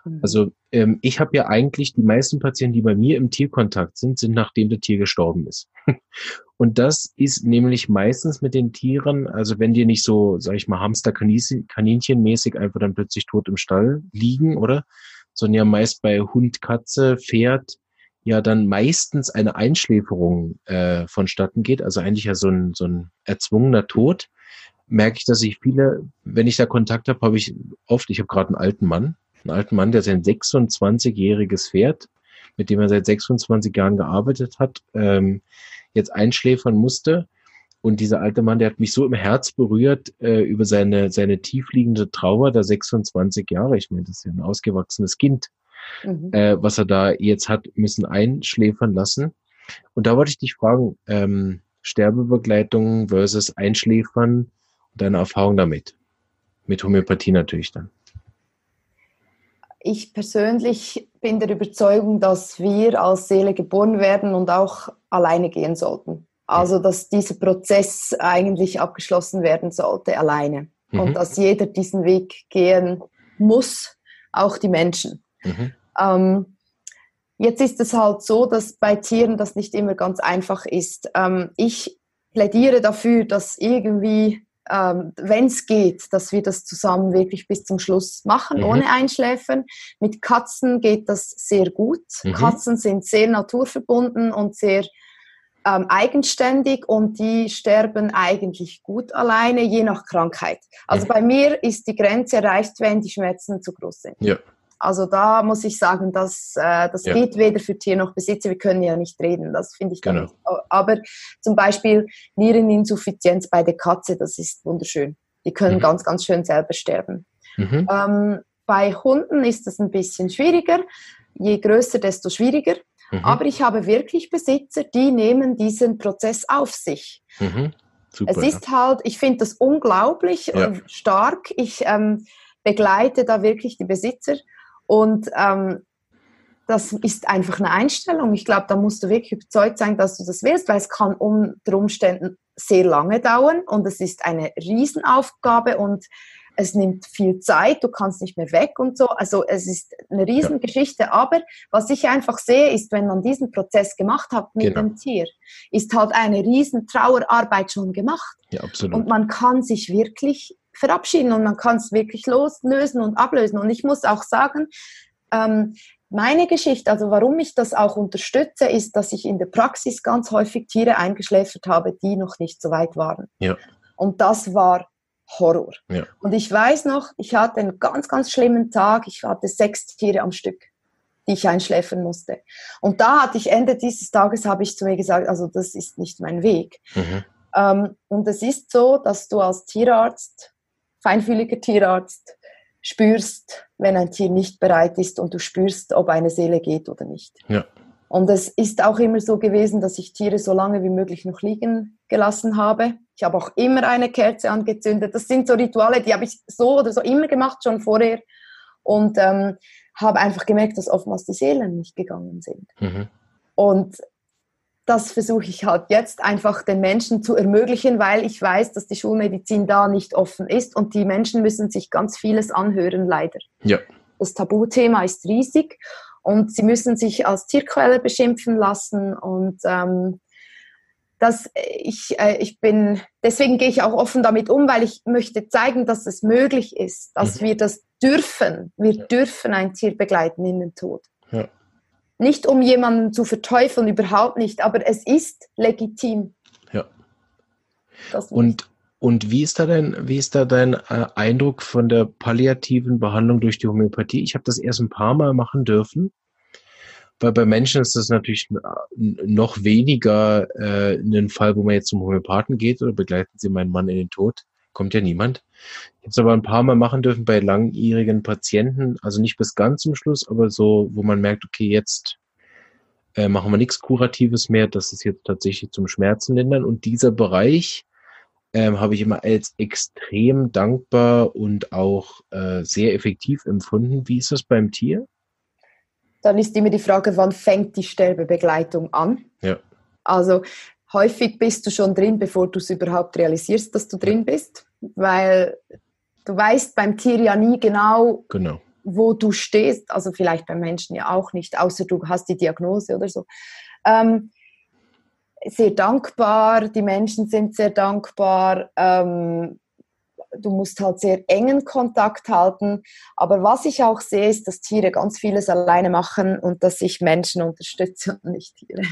Mhm. Also ähm, ich habe ja eigentlich die meisten Patienten, die bei mir im Tierkontakt sind, sind nachdem das Tier gestorben ist. *laughs* Und das ist nämlich meistens mit den Tieren, also wenn die nicht so, sag ich mal, Hamster-Kaninchen-mäßig einfach dann plötzlich tot im Stall liegen, oder? Sondern ja meist bei Hund, Katze, Pferd ja dann meistens eine Einschläferung äh, vonstatten geht, also eigentlich ja so ein, so ein erzwungener Tod, merke ich, dass ich viele, wenn ich da Kontakt habe, habe ich oft, ich habe gerade einen alten Mann, einen alten Mann, der sein 26-jähriges Pferd, mit dem er seit 26 Jahren gearbeitet hat, ähm, jetzt einschläfern musste. Und dieser alte Mann, der hat mich so im Herz berührt äh, über seine, seine tiefliegende Trauer der 26 Jahre. Ich meine, das ist ja ein ausgewachsenes Kind, mhm. äh, was er da jetzt hat müssen einschläfern lassen. Und da wollte ich dich fragen, ähm, Sterbebegleitung versus Einschläfern und deine Erfahrung damit. Mit Homöopathie natürlich dann ich persönlich bin der Überzeugung, dass wir als Seele geboren werden und auch alleine gehen sollten. Also, dass dieser Prozess eigentlich abgeschlossen werden sollte, alleine. Mhm. Und dass jeder diesen Weg gehen muss, auch die Menschen. Mhm. Ähm, jetzt ist es halt so, dass bei Tieren das nicht immer ganz einfach ist. Ähm, ich plädiere dafür, dass irgendwie ähm, wenn es geht, dass wir das zusammen wirklich bis zum Schluss machen, mhm. ohne Einschläfern. Mit Katzen geht das sehr gut. Mhm. Katzen sind sehr naturverbunden und sehr ähm, eigenständig und die sterben eigentlich gut alleine, je nach Krankheit. Also mhm. bei mir ist die Grenze erreicht, wenn die Schmerzen zu groß sind. Ja. Also da muss ich sagen, dass, äh, das ja. geht weder für Tier noch Besitzer. Wir können ja nicht reden, das finde ich genau. nicht. Aber zum Beispiel Niereninsuffizienz bei der Katze, das ist wunderschön. Die können mhm. ganz, ganz schön selber sterben. Mhm. Ähm, bei Hunden ist das ein bisschen schwieriger. Je größer, desto schwieriger. Mhm. Aber ich habe wirklich Besitzer, die nehmen diesen Prozess auf sich. Mhm. Super, es ist ja. halt, ich finde das unglaublich ja. stark. Ich ähm, begleite da wirklich die Besitzer und ähm, das ist einfach eine Einstellung. Ich glaube, da musst du wirklich überzeugt sein, dass du das willst, weil es kann unter Umständen sehr lange dauern und es ist eine Riesenaufgabe und es nimmt viel Zeit, du kannst nicht mehr weg und so. Also es ist eine Riesengeschichte. Ja. Aber was ich einfach sehe, ist, wenn man diesen Prozess gemacht hat mit genau. dem Tier, ist halt eine riesen Trauerarbeit schon gemacht. Ja, absolut. Und man kann sich wirklich verabschieden und man kann es wirklich loslösen und ablösen. Und ich muss auch sagen, ähm, meine Geschichte, also warum ich das auch unterstütze, ist, dass ich in der Praxis ganz häufig Tiere eingeschläfert habe, die noch nicht so weit waren. Ja. Und das war Horror. Ja. Und ich weiß noch, ich hatte einen ganz, ganz schlimmen Tag. Ich hatte sechs Tiere am Stück, die ich einschläfern musste. Und da hatte ich Ende dieses Tages, habe ich zu mir gesagt, also das ist nicht mein Weg. Mhm. Ähm, und es ist so, dass du als Tierarzt, feinfühliger Tierarzt, spürst, wenn ein Tier nicht bereit ist und du spürst, ob eine Seele geht oder nicht. Ja. Und es ist auch immer so gewesen, dass ich Tiere so lange wie möglich noch liegen gelassen habe. Ich habe auch immer eine Kerze angezündet. Das sind so Rituale, die habe ich so oder so immer gemacht, schon vorher. Und ähm, habe einfach gemerkt, dass oftmals die Seelen nicht gegangen sind. Mhm. Und das versuche ich halt jetzt einfach den Menschen zu ermöglichen, weil ich weiß, dass die Schulmedizin da nicht offen ist und die Menschen müssen sich ganz vieles anhören, leider. Ja. Das Tabuthema ist riesig und sie müssen sich als Tierquelle beschimpfen lassen und ähm, das, ich, äh, ich bin, deswegen gehe ich auch offen damit um, weil ich möchte zeigen, dass es möglich ist, dass mhm. wir das dürfen. Wir ja. dürfen ein Tier begleiten in den Tod. Ja. Nicht um jemanden zu verteufeln, überhaupt nicht, aber es ist legitim. Ja. Und, und wie ist da dein, wie ist da dein äh, Eindruck von der palliativen Behandlung durch die Homöopathie? Ich habe das erst ein paar Mal machen dürfen, weil bei Menschen ist das natürlich noch weniger äh, ein Fall, wo man jetzt zum Homöopathen geht oder begleiten Sie meinen Mann in den Tod. Kommt ja niemand. Ich habe es aber ein paar Mal machen dürfen bei langjährigen Patienten, also nicht bis ganz zum Schluss, aber so, wo man merkt, okay, jetzt äh, machen wir nichts Kuratives mehr, das ist jetzt tatsächlich zum Schmerzen lindern. Und dieser Bereich, ähm, habe ich immer als extrem dankbar und auch äh, sehr effektiv empfunden. Wie ist das beim Tier? Dann ist immer die Frage, wann fängt die Sterbebegleitung an? Ja. Also häufig bist du schon drin, bevor du es überhaupt realisierst, dass du drin bist, weil du weißt beim Tier ja nie genau, genau. wo du stehst. Also vielleicht beim Menschen ja auch nicht, außer du hast die Diagnose oder so. Ähm, sehr dankbar, die Menschen sind sehr dankbar. Ähm, du musst halt sehr engen Kontakt halten. Aber was ich auch sehe, ist, dass Tiere ganz vieles alleine machen und dass ich Menschen unterstütze und nicht Tiere.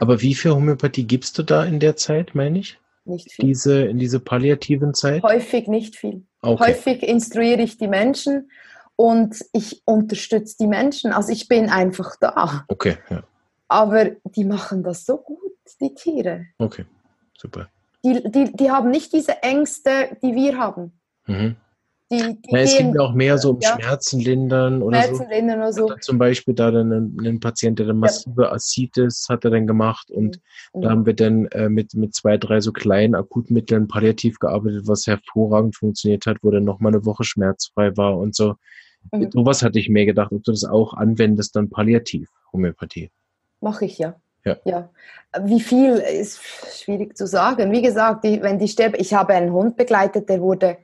Aber wie viel Homöopathie gibst du da in der Zeit, meine ich? Nicht viel. Diese, in diese palliativen Zeit? Häufig nicht viel. Okay. Häufig instruiere ich die Menschen und ich unterstütze die Menschen. Also ich bin einfach da. Okay, ja. Aber die machen das so gut die Tiere. Okay, super. Die, die, die haben nicht diese Ängste, die wir haben. Mhm. Die, die ja, es gibt auch mehr so um ja, Schmerzen lindern oder Schmerzen so. Lindern oder so. Zum Beispiel da dann ein, ein Patient, der dann massive ja. Aszites hat er dann gemacht und mhm. da haben wir dann äh, mit, mit zwei, drei so kleinen Akutmitteln palliativ gearbeitet, was hervorragend funktioniert hat, wo dann nochmal eine Woche schmerzfrei war und so. Mhm. Sowas hatte ich mir gedacht, ob du das auch anwendest, dann palliativ, Homöopathie. Mache ich ja. Ja. ja. Wie viel ist schwierig zu sagen. Wie gesagt, die, wenn die sterben, ich habe einen Hund begleitet, der wurde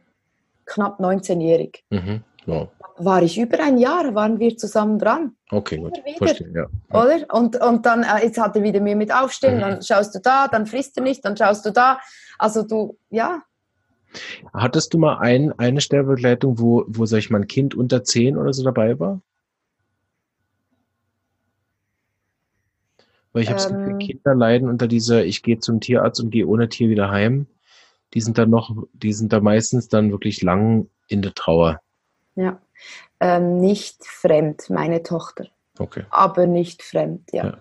knapp 19-jährig. Mhm. Wow. War ich über ein Jahr, waren wir zusammen dran. Okay, gut. Verstehe, ja. Oder? Und, und dann, äh, jetzt hat er wieder mir mit aufstehen, mhm. dann schaust du da, dann frisst du nicht, dann schaust du da. Also du, ja. Hattest du mal ein, eine Sterbebegleitung, wo, wo, sag ich mal, ein Kind unter 10 oder so dabei war? Weil ich habe ähm. Kinder leiden unter dieser, ich gehe zum Tierarzt und gehe ohne Tier wieder heim. Die sind dann noch, die sind da meistens dann wirklich lang in der Trauer. Ja, ähm, nicht fremd, meine Tochter. Okay. Aber nicht fremd, ja. ja.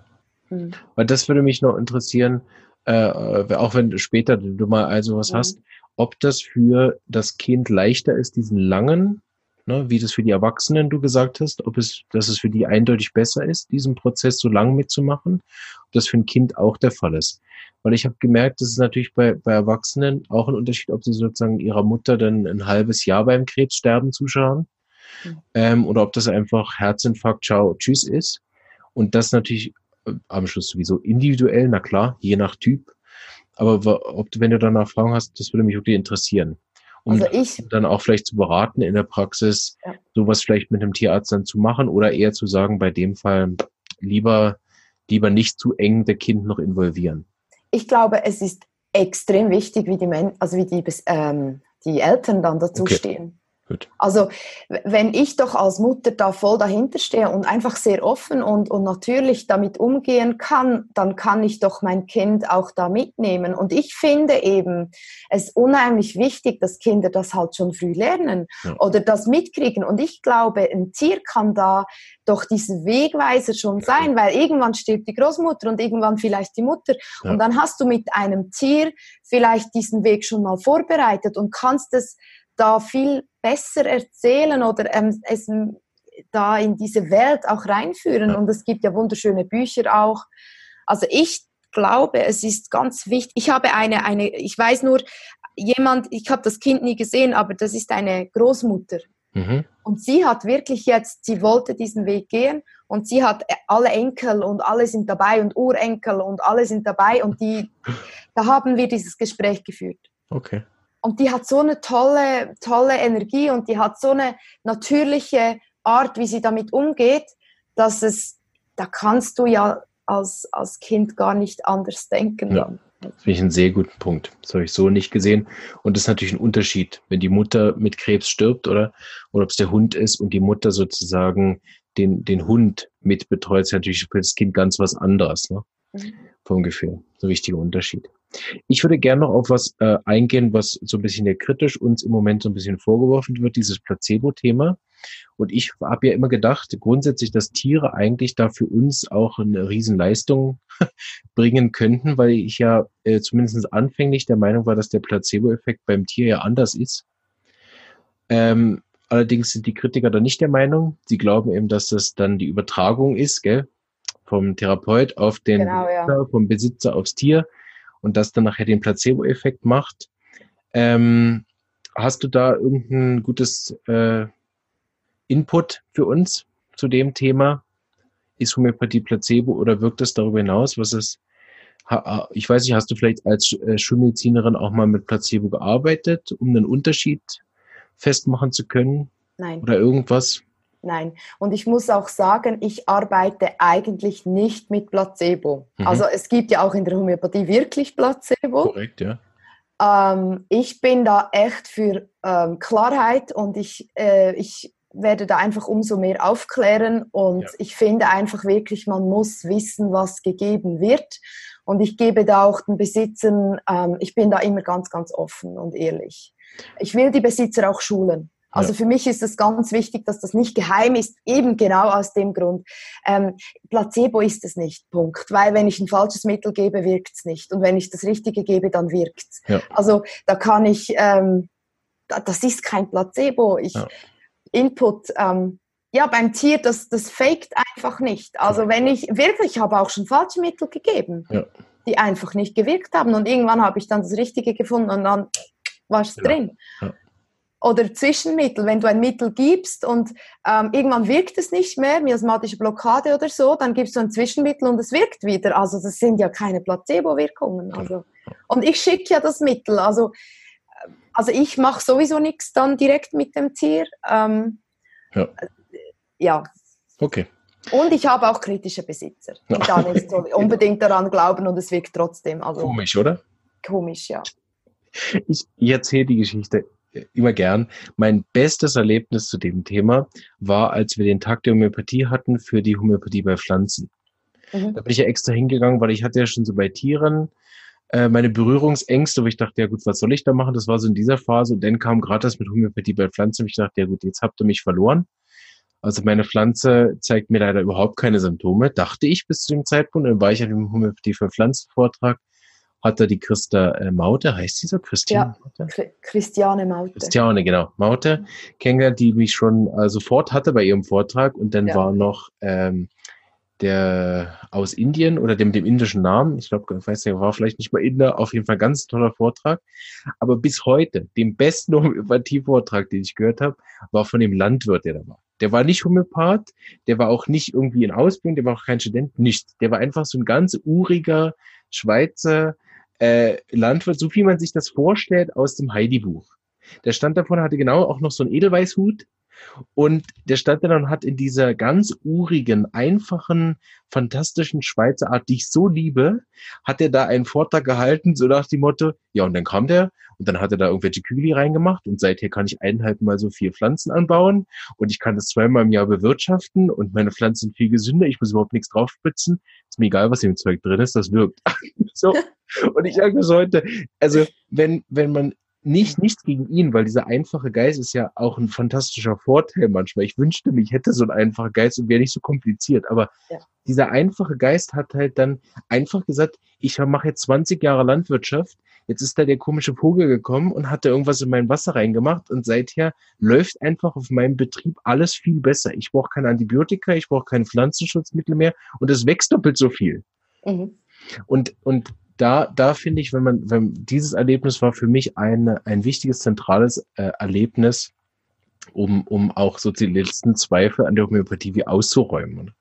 Mhm. Weil das würde mich noch interessieren, äh, auch wenn später du mal also was mhm. hast, ob das für das Kind leichter ist, diesen langen ne, wie das für die Erwachsenen du gesagt hast, ob es, dass es für die eindeutig besser ist, diesen Prozess so lang mitzumachen, ob das für ein Kind auch der Fall ist. Weil ich habe gemerkt, das ist natürlich bei, bei Erwachsenen auch ein Unterschied, ob sie sozusagen ihrer Mutter dann ein halbes Jahr beim Krebssterben zuschauen mhm. ähm, oder ob das einfach Herzinfarkt, ciao, tschüss ist. Und das natürlich äh, am Schluss sowieso individuell, na klar, je nach Typ. Aber ob du, wenn du danach Fragen hast, das würde mich wirklich interessieren. Um also ich, dann auch vielleicht zu beraten in der Praxis, ja. sowas vielleicht mit einem Tierarzt dann zu machen oder eher zu sagen, bei dem Fall lieber, lieber nicht zu eng der Kind noch involvieren? Ich glaube, es ist extrem wichtig, wie die, Men also wie die, ähm, die Eltern dann dazu okay. stehen. Gut. Also wenn ich doch als Mutter da voll dahinter stehe und einfach sehr offen und, und natürlich damit umgehen kann, dann kann ich doch mein Kind auch da mitnehmen. Und ich finde eben es unheimlich wichtig, dass Kinder das halt schon früh lernen ja. oder das mitkriegen. Und ich glaube, ein Tier kann da doch diesen Wegweiser schon sein, weil irgendwann stirbt die Großmutter und irgendwann vielleicht die Mutter. Ja. Und dann hast du mit einem Tier vielleicht diesen Weg schon mal vorbereitet und kannst es da viel besser erzählen oder ähm, es da in diese Welt auch reinführen. Und es gibt ja wunderschöne Bücher auch. Also ich glaube, es ist ganz wichtig. Ich habe eine, eine, ich weiß nur, jemand, ich habe das Kind nie gesehen, aber das ist eine Großmutter. Mhm. Und sie hat wirklich jetzt, sie wollte diesen Weg gehen und sie hat alle Enkel und alle sind dabei und Urenkel und alle sind dabei und die, da haben wir dieses Gespräch geführt. Okay. Und die hat so eine tolle, tolle Energie und die hat so eine natürliche Art, wie sie damit umgeht, dass es, da kannst du ja als, als Kind gar nicht anders denken. Ja. Das finde ich einen sehr guten Punkt. Das habe ich so nicht gesehen. Und das ist natürlich ein Unterschied, wenn die Mutter mit Krebs stirbt oder, oder ob es der Hund ist und die Mutter sozusagen den, den Hund mit betreut, ist natürlich für das Kind ganz was anderes, ne? Mhm. Vom Gefühl. So ein wichtiger Unterschied. Ich würde gerne noch auf was äh, eingehen, was so ein bisschen ja kritisch uns im Moment so ein bisschen vorgeworfen wird, dieses Placebo-Thema. Und ich habe ja immer gedacht, grundsätzlich, dass Tiere eigentlich da für uns auch eine Riesenleistung *laughs* bringen könnten, weil ich ja äh, zumindest anfänglich der Meinung war, dass der Placebo-Effekt beim Tier ja anders ist. Ähm, allerdings sind die Kritiker da nicht der Meinung. Sie glauben eben, dass das dann die Übertragung ist, gell? Vom Therapeut auf den genau, ja. vom Besitzer aufs Tier und das dann nachher den Placebo-Effekt macht. Ähm, hast du da irgendein gutes äh, Input für uns zu dem Thema? Ist Homöopathie Placebo oder wirkt das darüber hinaus? Was ist, ich weiß nicht, hast du vielleicht als äh, Schulmedizinerin auch mal mit Placebo gearbeitet, um einen Unterschied festmachen zu können? Nein. Oder irgendwas? Nein. Und ich muss auch sagen, ich arbeite eigentlich nicht mit Placebo. Mhm. Also es gibt ja auch in der Homöopathie wirklich Placebo. Korrekt, ja. Ähm, ich bin da echt für ähm, Klarheit und ich, äh, ich werde da einfach umso mehr aufklären und ja. ich finde einfach wirklich, man muss wissen, was gegeben wird. Und ich gebe da auch den Besitzern, ähm, ich bin da immer ganz, ganz offen und ehrlich. Ich will die Besitzer auch schulen. Also ja. für mich ist es ganz wichtig, dass das nicht geheim ist, eben genau aus dem Grund. Ähm, Placebo ist es nicht, Punkt. Weil wenn ich ein falsches Mittel gebe, wirkt es nicht. Und wenn ich das Richtige gebe, dann wirkt es. Ja. Also da kann ich, ähm, das ist kein Placebo. Ich, ja. Input, ähm, ja, beim Tier, das, das faked einfach nicht. Also wenn ich, wirklich, ich habe auch schon falsche Mittel gegeben, die einfach nicht gewirkt haben. Und irgendwann habe ich dann das Richtige gefunden und dann war es drin oder Zwischenmittel. Wenn du ein Mittel gibst und ähm, irgendwann wirkt es nicht mehr, miasmatische Blockade oder so, dann gibst du ein Zwischenmittel und es wirkt wieder. Also das sind ja keine Placebo-Wirkungen. Also. Und ich schicke ja das Mittel. Also, äh, also ich mache sowieso nichts dann direkt mit dem Tier. Ähm, ja. ja. Okay. Und ich habe auch kritische Besitzer, die da nicht so *laughs* unbedingt daran glauben und es wirkt trotzdem. Also, komisch, oder? Komisch, ja. Ich erzähle die Geschichte immer gern. Mein bestes Erlebnis zu dem Thema war, als wir den Tag der Homöopathie hatten für die Homöopathie bei Pflanzen. Mhm. Da bin ich ja extra hingegangen, weil ich hatte ja schon so bei Tieren äh, meine Berührungsängste, wo ich dachte, ja gut, was soll ich da machen? Das war so in dieser Phase. Und dann kam gerade das mit Homöopathie bei Pflanzen und ich dachte, ja gut, jetzt habt ihr mich verloren. Also meine Pflanze zeigt mir leider überhaupt keine Symptome, dachte ich bis zu dem Zeitpunkt. Dann war ich an dem Homöopathie für Pflanzen Vortrag hat er die Christa äh, Maute, heißt sie so? Christiane ja, Maute? Christiane Maute. Christiane, genau. Maute kennengelernt, die mich schon äh, sofort hatte bei ihrem Vortrag und dann ja. war noch ähm, der aus Indien oder dem, dem indischen Namen, ich glaube, ich weiß nicht, war vielleicht nicht mal Inder, auf jeden Fall ganz toller Vortrag. Aber bis heute, den besten *laughs* Homöopathie-Vortrag, den ich gehört habe, war von dem Landwirt, der da war. Der war nicht Homöopath, der war auch nicht irgendwie in Ausbildung, der war auch kein Student, nichts. Der war einfach so ein ganz uriger Schweizer äh, Landwirt, so wie man sich das vorstellt aus dem Heidi-Buch. Der stand davor, hatte genau auch noch so einen Edelweißhut und der und hat in dieser ganz urigen, einfachen, fantastischen Schweizer Art, die ich so liebe, hat er da einen Vortrag gehalten, so nach dem Motto, ja, und dann kam der und dann hat er da irgendwelche Kügel reingemacht und seither kann ich eineinhalb Mal so vier Pflanzen anbauen und ich kann das zweimal im Jahr bewirtschaften und meine Pflanzen sind viel gesünder, ich muss überhaupt nichts draufspritzen. Ist mir egal, was im Zeug drin ist, das wirkt. *laughs* so. *laughs* Und ich sage bis heute, also wenn, wenn man nicht, nichts gegen ihn, weil dieser einfache Geist ist ja auch ein fantastischer Vorteil manchmal. Ich wünschte mir, ich hätte so einen einfachen Geist und wäre nicht so kompliziert. Aber ja. dieser einfache Geist hat halt dann einfach gesagt, ich mache jetzt 20 Jahre Landwirtschaft. Jetzt ist da der komische Vogel gekommen und hat da irgendwas in mein Wasser reingemacht und seither läuft einfach auf meinem Betrieb alles viel besser. Ich brauche keine Antibiotika, ich brauche keine Pflanzenschutzmittel mehr und es wächst doppelt so viel. Mhm. Und, und da, da finde ich, wenn man, wenn dieses Erlebnis war für mich ein, ein wichtiges, zentrales äh, Erlebnis, um, um auch so die letzten Zweifel an der Homöopathie wie auszuräumen.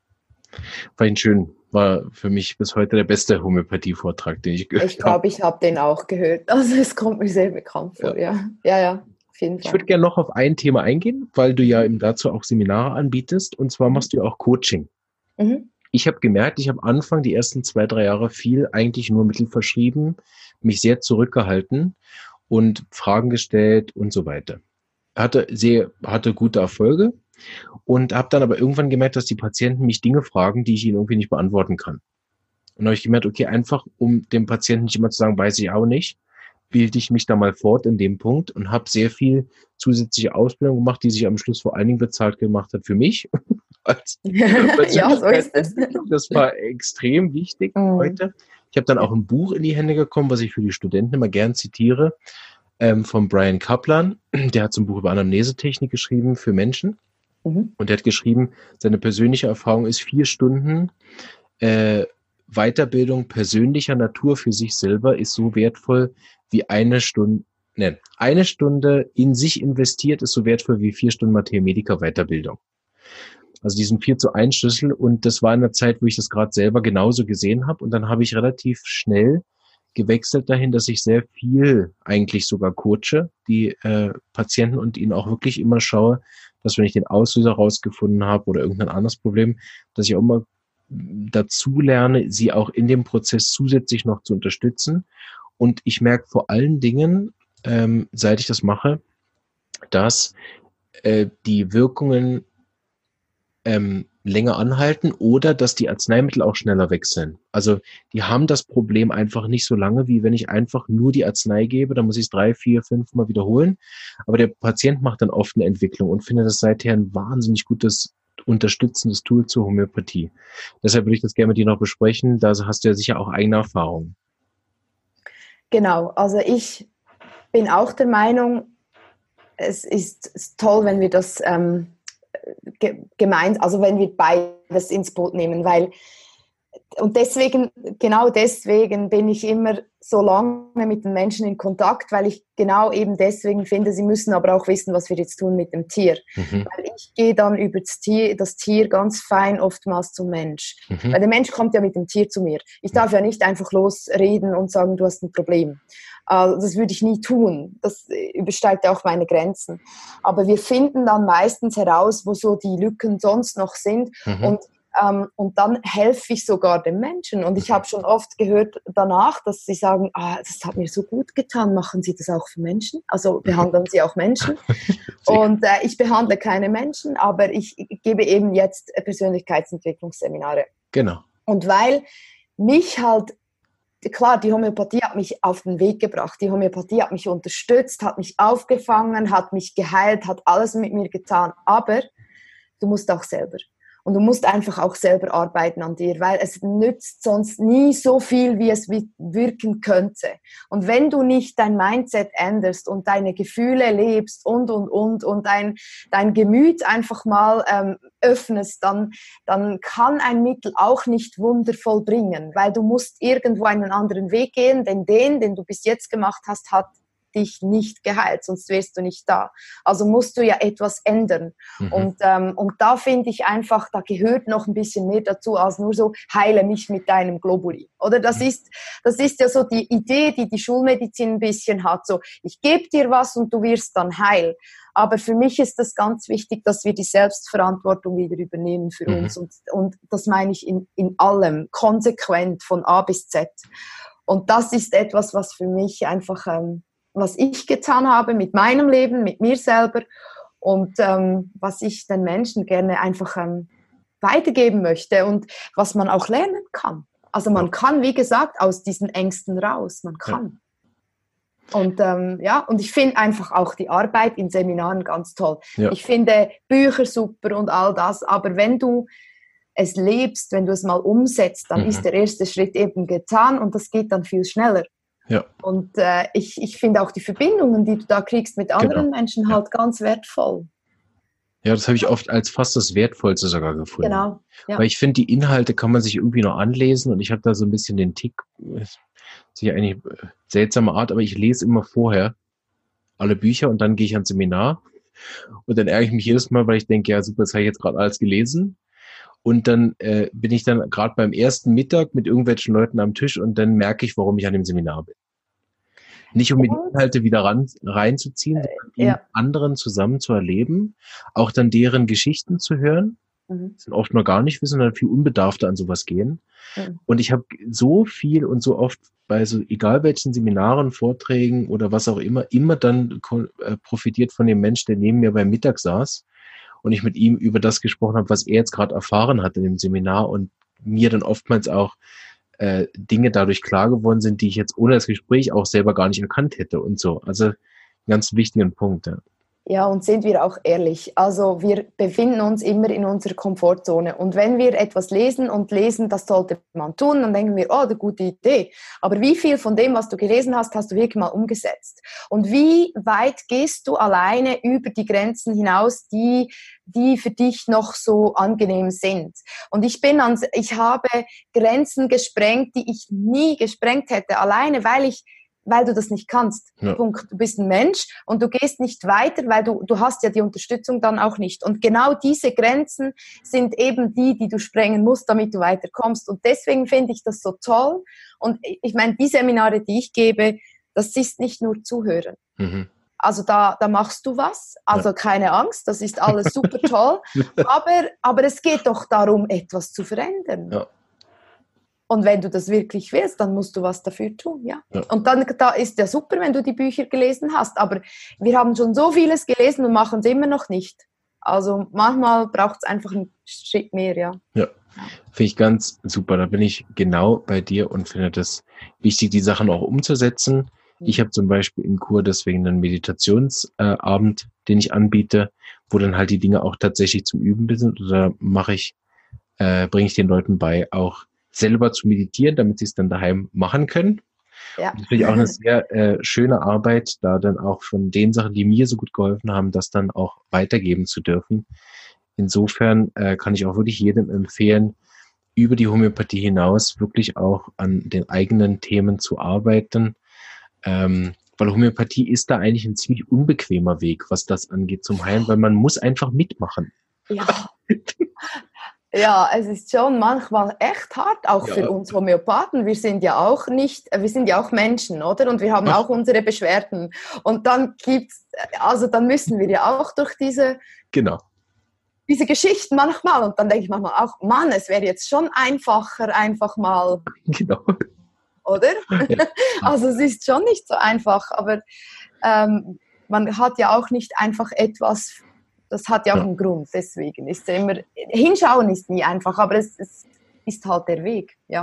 Fand ich schön. War für mich bis heute der beste Homöopathie-Vortrag, den ich gehört habe. Ich glaube, ich habe den auch gehört. *laughs* Also es kommt mir sehr bekannt vor, ja. Ja, ja, ja auf jeden Fall. Ich würde gerne noch auf ein Thema eingehen, weil du ja eben dazu auch Seminare anbietest. Und zwar machst du ja auch Coaching. Mhm ich habe gemerkt, ich habe Anfang die ersten zwei, drei Jahre viel eigentlich nur Mittel verschrieben, mich sehr zurückgehalten und Fragen gestellt und so weiter. Hatte sehr, hatte gute Erfolge und habe dann aber irgendwann gemerkt, dass die Patienten mich Dinge fragen, die ich ihnen irgendwie nicht beantworten kann. Und habe ich gemerkt, okay, einfach um dem Patienten nicht immer zu sagen, weiß ich auch nicht, bilde ich mich da mal fort in dem Punkt und habe sehr viel zusätzliche Ausbildung gemacht, die sich am Schluss vor allen Dingen bezahlt gemacht hat für mich als *laughs* ja, so ist es. Das war extrem wichtig mhm. heute. Ich habe dann auch ein Buch in die Hände gekommen, was ich für die Studenten immer gern zitiere, ähm, von Brian Kaplan. *clears throat* Der hat so ein Buch über Anamnesetechnik geschrieben für Menschen. Mhm. Und der hat geschrieben, seine persönliche Erfahrung ist vier Stunden äh, Weiterbildung persönlicher Natur für sich selber ist so wertvoll wie eine Stunde, ne, eine Stunde in sich investiert ist so wertvoll wie vier Stunden Mathematiker Weiterbildung. Also diesen 4 zu 1 Schlüssel. Und das war in der Zeit, wo ich das gerade selber genauso gesehen habe. Und dann habe ich relativ schnell gewechselt dahin, dass ich sehr viel eigentlich sogar coache, die äh, Patienten und ihnen auch wirklich immer schaue, dass wenn ich den Auslöser rausgefunden habe oder irgendein anderes Problem, dass ich auch immer dazu lerne, sie auch in dem Prozess zusätzlich noch zu unterstützen. Und ich merke vor allen Dingen, ähm, seit ich das mache, dass äh, die Wirkungen ähm, länger anhalten oder dass die Arzneimittel auch schneller wechseln. Also die haben das Problem einfach nicht so lange, wie wenn ich einfach nur die Arznei gebe, dann muss ich es drei, vier, fünf Mal wiederholen. Aber der Patient macht dann oft eine Entwicklung und findet das seither ein wahnsinnig gutes unterstützendes Tool zur Homöopathie. Deshalb würde ich das gerne mit dir noch besprechen. Da hast du ja sicher auch eigene Erfahrungen. Genau, also ich bin auch der Meinung, es ist toll, wenn wir das ähm, gemeint, also wenn wir beides ins Boot nehmen, weil und deswegen, genau deswegen bin ich immer so lange mit den Menschen in Kontakt, weil ich genau eben deswegen finde, sie müssen aber auch wissen, was wir jetzt tun mit dem Tier. Mhm. Weil ich gehe dann über das Tier, das Tier ganz fein oftmals zum Mensch. Mhm. Weil der Mensch kommt ja mit dem Tier zu mir. Ich darf ja nicht einfach losreden und sagen, du hast ein Problem. Also das würde ich nie tun. Das übersteigt auch meine Grenzen. Aber wir finden dann meistens heraus, wo so die Lücken sonst noch sind. Mhm. Und ähm, und dann helfe ich sogar den Menschen. Und ich habe schon oft gehört danach, dass sie sagen, ah, das hat mir so gut getan, machen Sie das auch für Menschen? Also behandeln Sie auch Menschen? *laughs* und äh, ich behandle keine Menschen, aber ich gebe eben jetzt Persönlichkeitsentwicklungsseminare. Genau. Und weil mich halt klar, die Homöopathie hat mich auf den Weg gebracht. Die Homöopathie hat mich unterstützt, hat mich aufgefangen, hat mich geheilt, hat alles mit mir getan. Aber du musst auch selber. Und du musst einfach auch selber arbeiten an dir, weil es nützt sonst nie so viel, wie es wirken könnte. Und wenn du nicht dein Mindset änderst und deine Gefühle lebst und, und, und, und dein, dein Gemüt einfach mal ähm, öffnest, dann, dann kann ein Mittel auch nicht wundervoll bringen, weil du musst irgendwo einen anderen Weg gehen, denn den, den du bis jetzt gemacht hast, hat dich nicht geheilt, sonst wärst du nicht da. Also musst du ja etwas ändern. Mhm. Und, ähm, und da finde ich einfach, da gehört noch ein bisschen mehr dazu, als nur so, heile mich mit deinem Globuli. Oder das mhm. ist, das ist ja so die Idee, die die Schulmedizin ein bisschen hat, so, ich gebe dir was und du wirst dann heil. Aber für mich ist das ganz wichtig, dass wir die Selbstverantwortung wieder übernehmen für mhm. uns. Und, und das meine ich in, in allem, konsequent von A bis Z. Und das ist etwas, was für mich einfach, ähm, was ich getan habe mit meinem Leben, mit mir selber und ähm, was ich den Menschen gerne einfach ähm, weitergeben möchte und was man auch lernen kann. Also man kann, wie gesagt, aus diesen Ängsten raus. Man kann. Und ähm, ja, und ich finde einfach auch die Arbeit in Seminaren ganz toll. Ja. Ich finde Bücher super und all das, aber wenn du es lebst, wenn du es mal umsetzt, dann mhm. ist der erste Schritt eben getan und das geht dann viel schneller. Ja. Und äh, ich, ich finde auch die Verbindungen, die du da kriegst mit anderen genau. Menschen, halt ja. ganz wertvoll. Ja, das habe ich oft als fast das Wertvollste sogar gefunden. Genau. Ja. Weil ich finde, die Inhalte kann man sich irgendwie noch anlesen und ich habe da so ein bisschen den Tick, ist ja eigentlich seltsame Art, aber ich lese immer vorher alle Bücher und dann gehe ich ans Seminar und dann ärgere ich mich jedes Mal, weil ich denke, ja super, das habe ich jetzt gerade alles gelesen. Und dann äh, bin ich dann gerade beim ersten Mittag mit irgendwelchen Leuten am Tisch und dann merke ich, warum ich an dem Seminar bin. Nicht um mir die Inhalte wieder ran, reinzuziehen, sondern äh, ja. anderen zusammen zu erleben, auch dann deren Geschichten zu hören mhm. sind oft noch gar nicht wissen, sondern viel unbedarfter an sowas gehen. Mhm. Und ich habe so viel und so oft bei so, egal welchen Seminaren, Vorträgen oder was auch immer, immer dann äh, profitiert von dem Mensch, der neben mir beim Mittag saß und ich mit ihm über das gesprochen habe, was er jetzt gerade erfahren hat in dem Seminar und mir dann oftmals auch äh, Dinge dadurch klar geworden sind, die ich jetzt ohne das Gespräch auch selber gar nicht erkannt hätte und so. Also ganz wichtigen Punkt. Ja. Ja, und sind wir auch ehrlich. Also wir befinden uns immer in unserer Komfortzone. Und wenn wir etwas lesen und lesen, das sollte man tun, dann denken wir, oh, eine gute Idee. Aber wie viel von dem, was du gelesen hast, hast du wirklich mal umgesetzt? Und wie weit gehst du alleine über die Grenzen hinaus, die, die für dich noch so angenehm sind? Und ich bin ans, ich habe Grenzen gesprengt, die ich nie gesprengt hätte, alleine weil ich weil du das nicht kannst. Ja. Punkt. Du bist ein Mensch und du gehst nicht weiter, weil du, du hast ja die Unterstützung dann auch nicht. Und genau diese Grenzen sind eben die, die du sprengen musst, damit du weiterkommst. Und deswegen finde ich das so toll. Und ich meine, die Seminare, die ich gebe, das ist nicht nur Zuhören. Mhm. Also da, da machst du was, also ja. keine Angst, das ist alles super toll. *laughs* aber, aber es geht doch darum, etwas zu verändern. Ja. Und wenn du das wirklich willst, dann musst du was dafür tun, ja. ja. Und dann da ist ja super, wenn du die Bücher gelesen hast. Aber wir haben schon so vieles gelesen und machen es immer noch nicht. Also manchmal braucht es einfach einen Schritt mehr, ja. Ja. Finde ich ganz super. Da bin ich genau bei dir und finde das wichtig, die Sachen auch umzusetzen. Mhm. Ich habe zum Beispiel im Kur deswegen einen Meditationsabend, äh, den ich anbiete, wo dann halt die Dinge auch tatsächlich zum Üben sind. Oder mache ich, äh, bringe ich den Leuten bei, auch selber zu meditieren, damit sie es dann daheim machen können. Ja. Das finde ich auch eine sehr äh, schöne Arbeit, da dann auch von den Sachen, die mir so gut geholfen haben, das dann auch weitergeben zu dürfen. Insofern äh, kann ich auch wirklich jedem empfehlen, über die Homöopathie hinaus wirklich auch an den eigenen Themen zu arbeiten. Ähm, weil Homöopathie ist da eigentlich ein ziemlich unbequemer Weg, was das angeht zum Heilen, weil man muss einfach mitmachen. Ja. *laughs* Ja, es ist schon manchmal echt hart, auch ja. für uns Homöopathen. Wir sind ja auch nicht, wir sind ja auch Menschen, oder? Und wir haben Ach. auch unsere Beschwerden. Und dann gibt's, also dann müssen wir ja auch durch diese, genau. diese Geschichten manchmal. Und dann denke ich manchmal auch, Mann, es wäre jetzt schon einfacher, einfach mal. *laughs* Genau. Oder? Ja. *laughs* Also es ist schon nicht so einfach, aber ähm, man hat ja auch nicht einfach etwas das hat ja auch ja. einen Grund. Deswegen ist es immer, hinschauen ist nie einfach, aber es, es ist halt der Weg. Ja.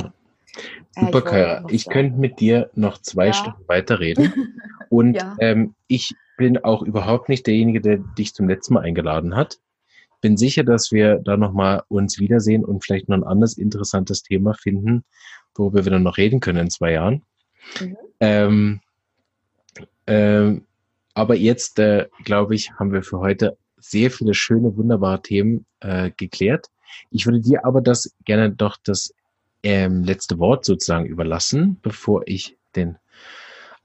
Super, Kaya. Ich könnte mit dir noch zwei ja. Stunden weiterreden. *laughs* Und ja. ähm, ich bin auch überhaupt nicht derjenige, der dich zum letzten Mal eingeladen hat. Bin sicher, dass wir da nochmal uns wiedersehen und vielleicht noch ein anderes interessantes Thema finden, worüber wir dann noch reden können in zwei Jahren. Mhm. Ähm, ähm, aber jetzt, äh, glaube ich, haben wir für heute sehr viele schöne, wunderbare Themen äh, geklärt. Ich würde dir aber das gerne doch das ähm, letzte Wort sozusagen überlassen, bevor ich den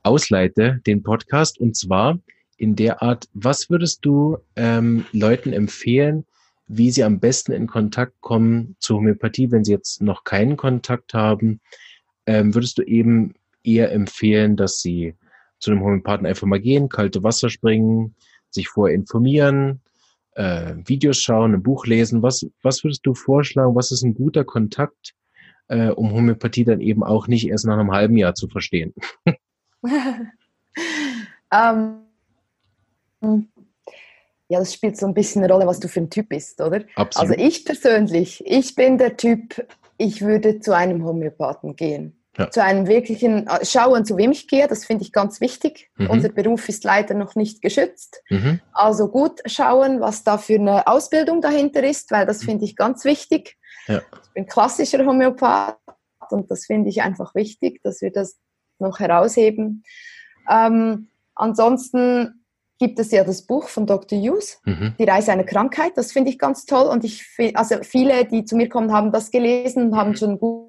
ausleite, den Podcast. Und zwar in der Art, was würdest du ähm, Leuten empfehlen, wie sie am besten in Kontakt kommen zur Homöopathie, wenn sie jetzt noch keinen Kontakt haben? Ähm, würdest du eben eher empfehlen, dass sie zu einem Homöopathen einfach mal gehen, kalte Wasser springen, sich vorher informieren, äh, Videos schauen, ein Buch lesen? Was, was würdest du vorschlagen? Was ist ein guter Kontakt, äh, um Homöopathie dann eben auch nicht erst nach einem halben Jahr zu verstehen? *laughs* ähm, ja, das spielt so ein bisschen eine Rolle, was du für ein Typ bist, oder? Absolut. Also ich persönlich, ich bin der Typ, ich würde zu einem Homöopathen gehen. Ja. Zu einem wirklichen äh, Schauen, zu wem ich gehe, das finde ich ganz wichtig. Mhm. Unser Beruf ist leider noch nicht geschützt. Mhm. Also gut schauen, was da für eine Ausbildung dahinter ist, weil das finde ich ganz wichtig. Ja. Ich bin klassischer Homöopath und das finde ich einfach wichtig, dass wir das noch herausheben. Ähm, ansonsten gibt es ja das Buch von Dr. Hughes, mhm. Die Reise einer Krankheit. Das finde ich ganz toll. Und ich also viele, die zu mir kommen, haben das gelesen und haben schon gut.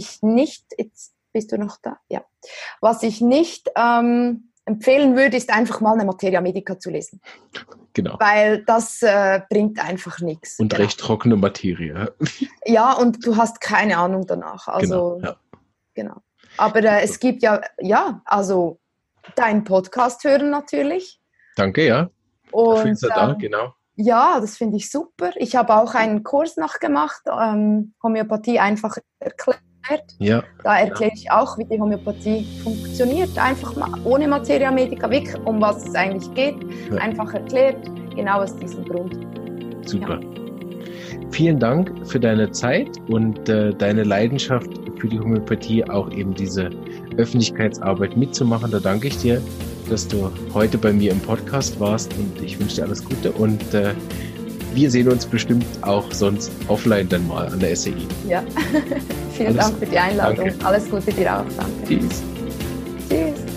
Ich nicht, jetzt bist du noch da? Ja. Was ich nicht ähm, empfehlen würde, ist einfach mal eine Materia Medica zu lesen. Genau. Weil das äh, bringt einfach nichts. Und genau. recht trockene Materie. Ja, *laughs* und du hast keine Ahnung danach. Also, genau. Ja. genau. Aber äh, es gibt ja, ja, also deinen Podcast hören natürlich. Danke, ja. Und, da, ähm, genau. Ja, das finde ich super. Ich habe auch einen Kurs nachgemacht, ähm, Homöopathie einfach erklärt. Ja. Da erkläre ich auch, wie die Homöopathie funktioniert. Einfach mal ohne Materia Medica, wirklich, um was es eigentlich geht. Ja. Einfach erklärt, genau aus diesem Grund. Super. Ja. Vielen Dank für deine Zeit und äh, deine Leidenschaft für die Homöopathie, auch eben diese Öffentlichkeitsarbeit mitzumachen. Da danke ich dir, dass du heute bei mir im Podcast warst und ich wünsche dir alles Gute und äh, wir sehen uns bestimmt auch sonst offline dann mal an der SAI. Ja, *laughs* vielen Alles Dank für die Einladung. Danke. Alles Gute dir auch. Danke. Tschüss. Tschüss.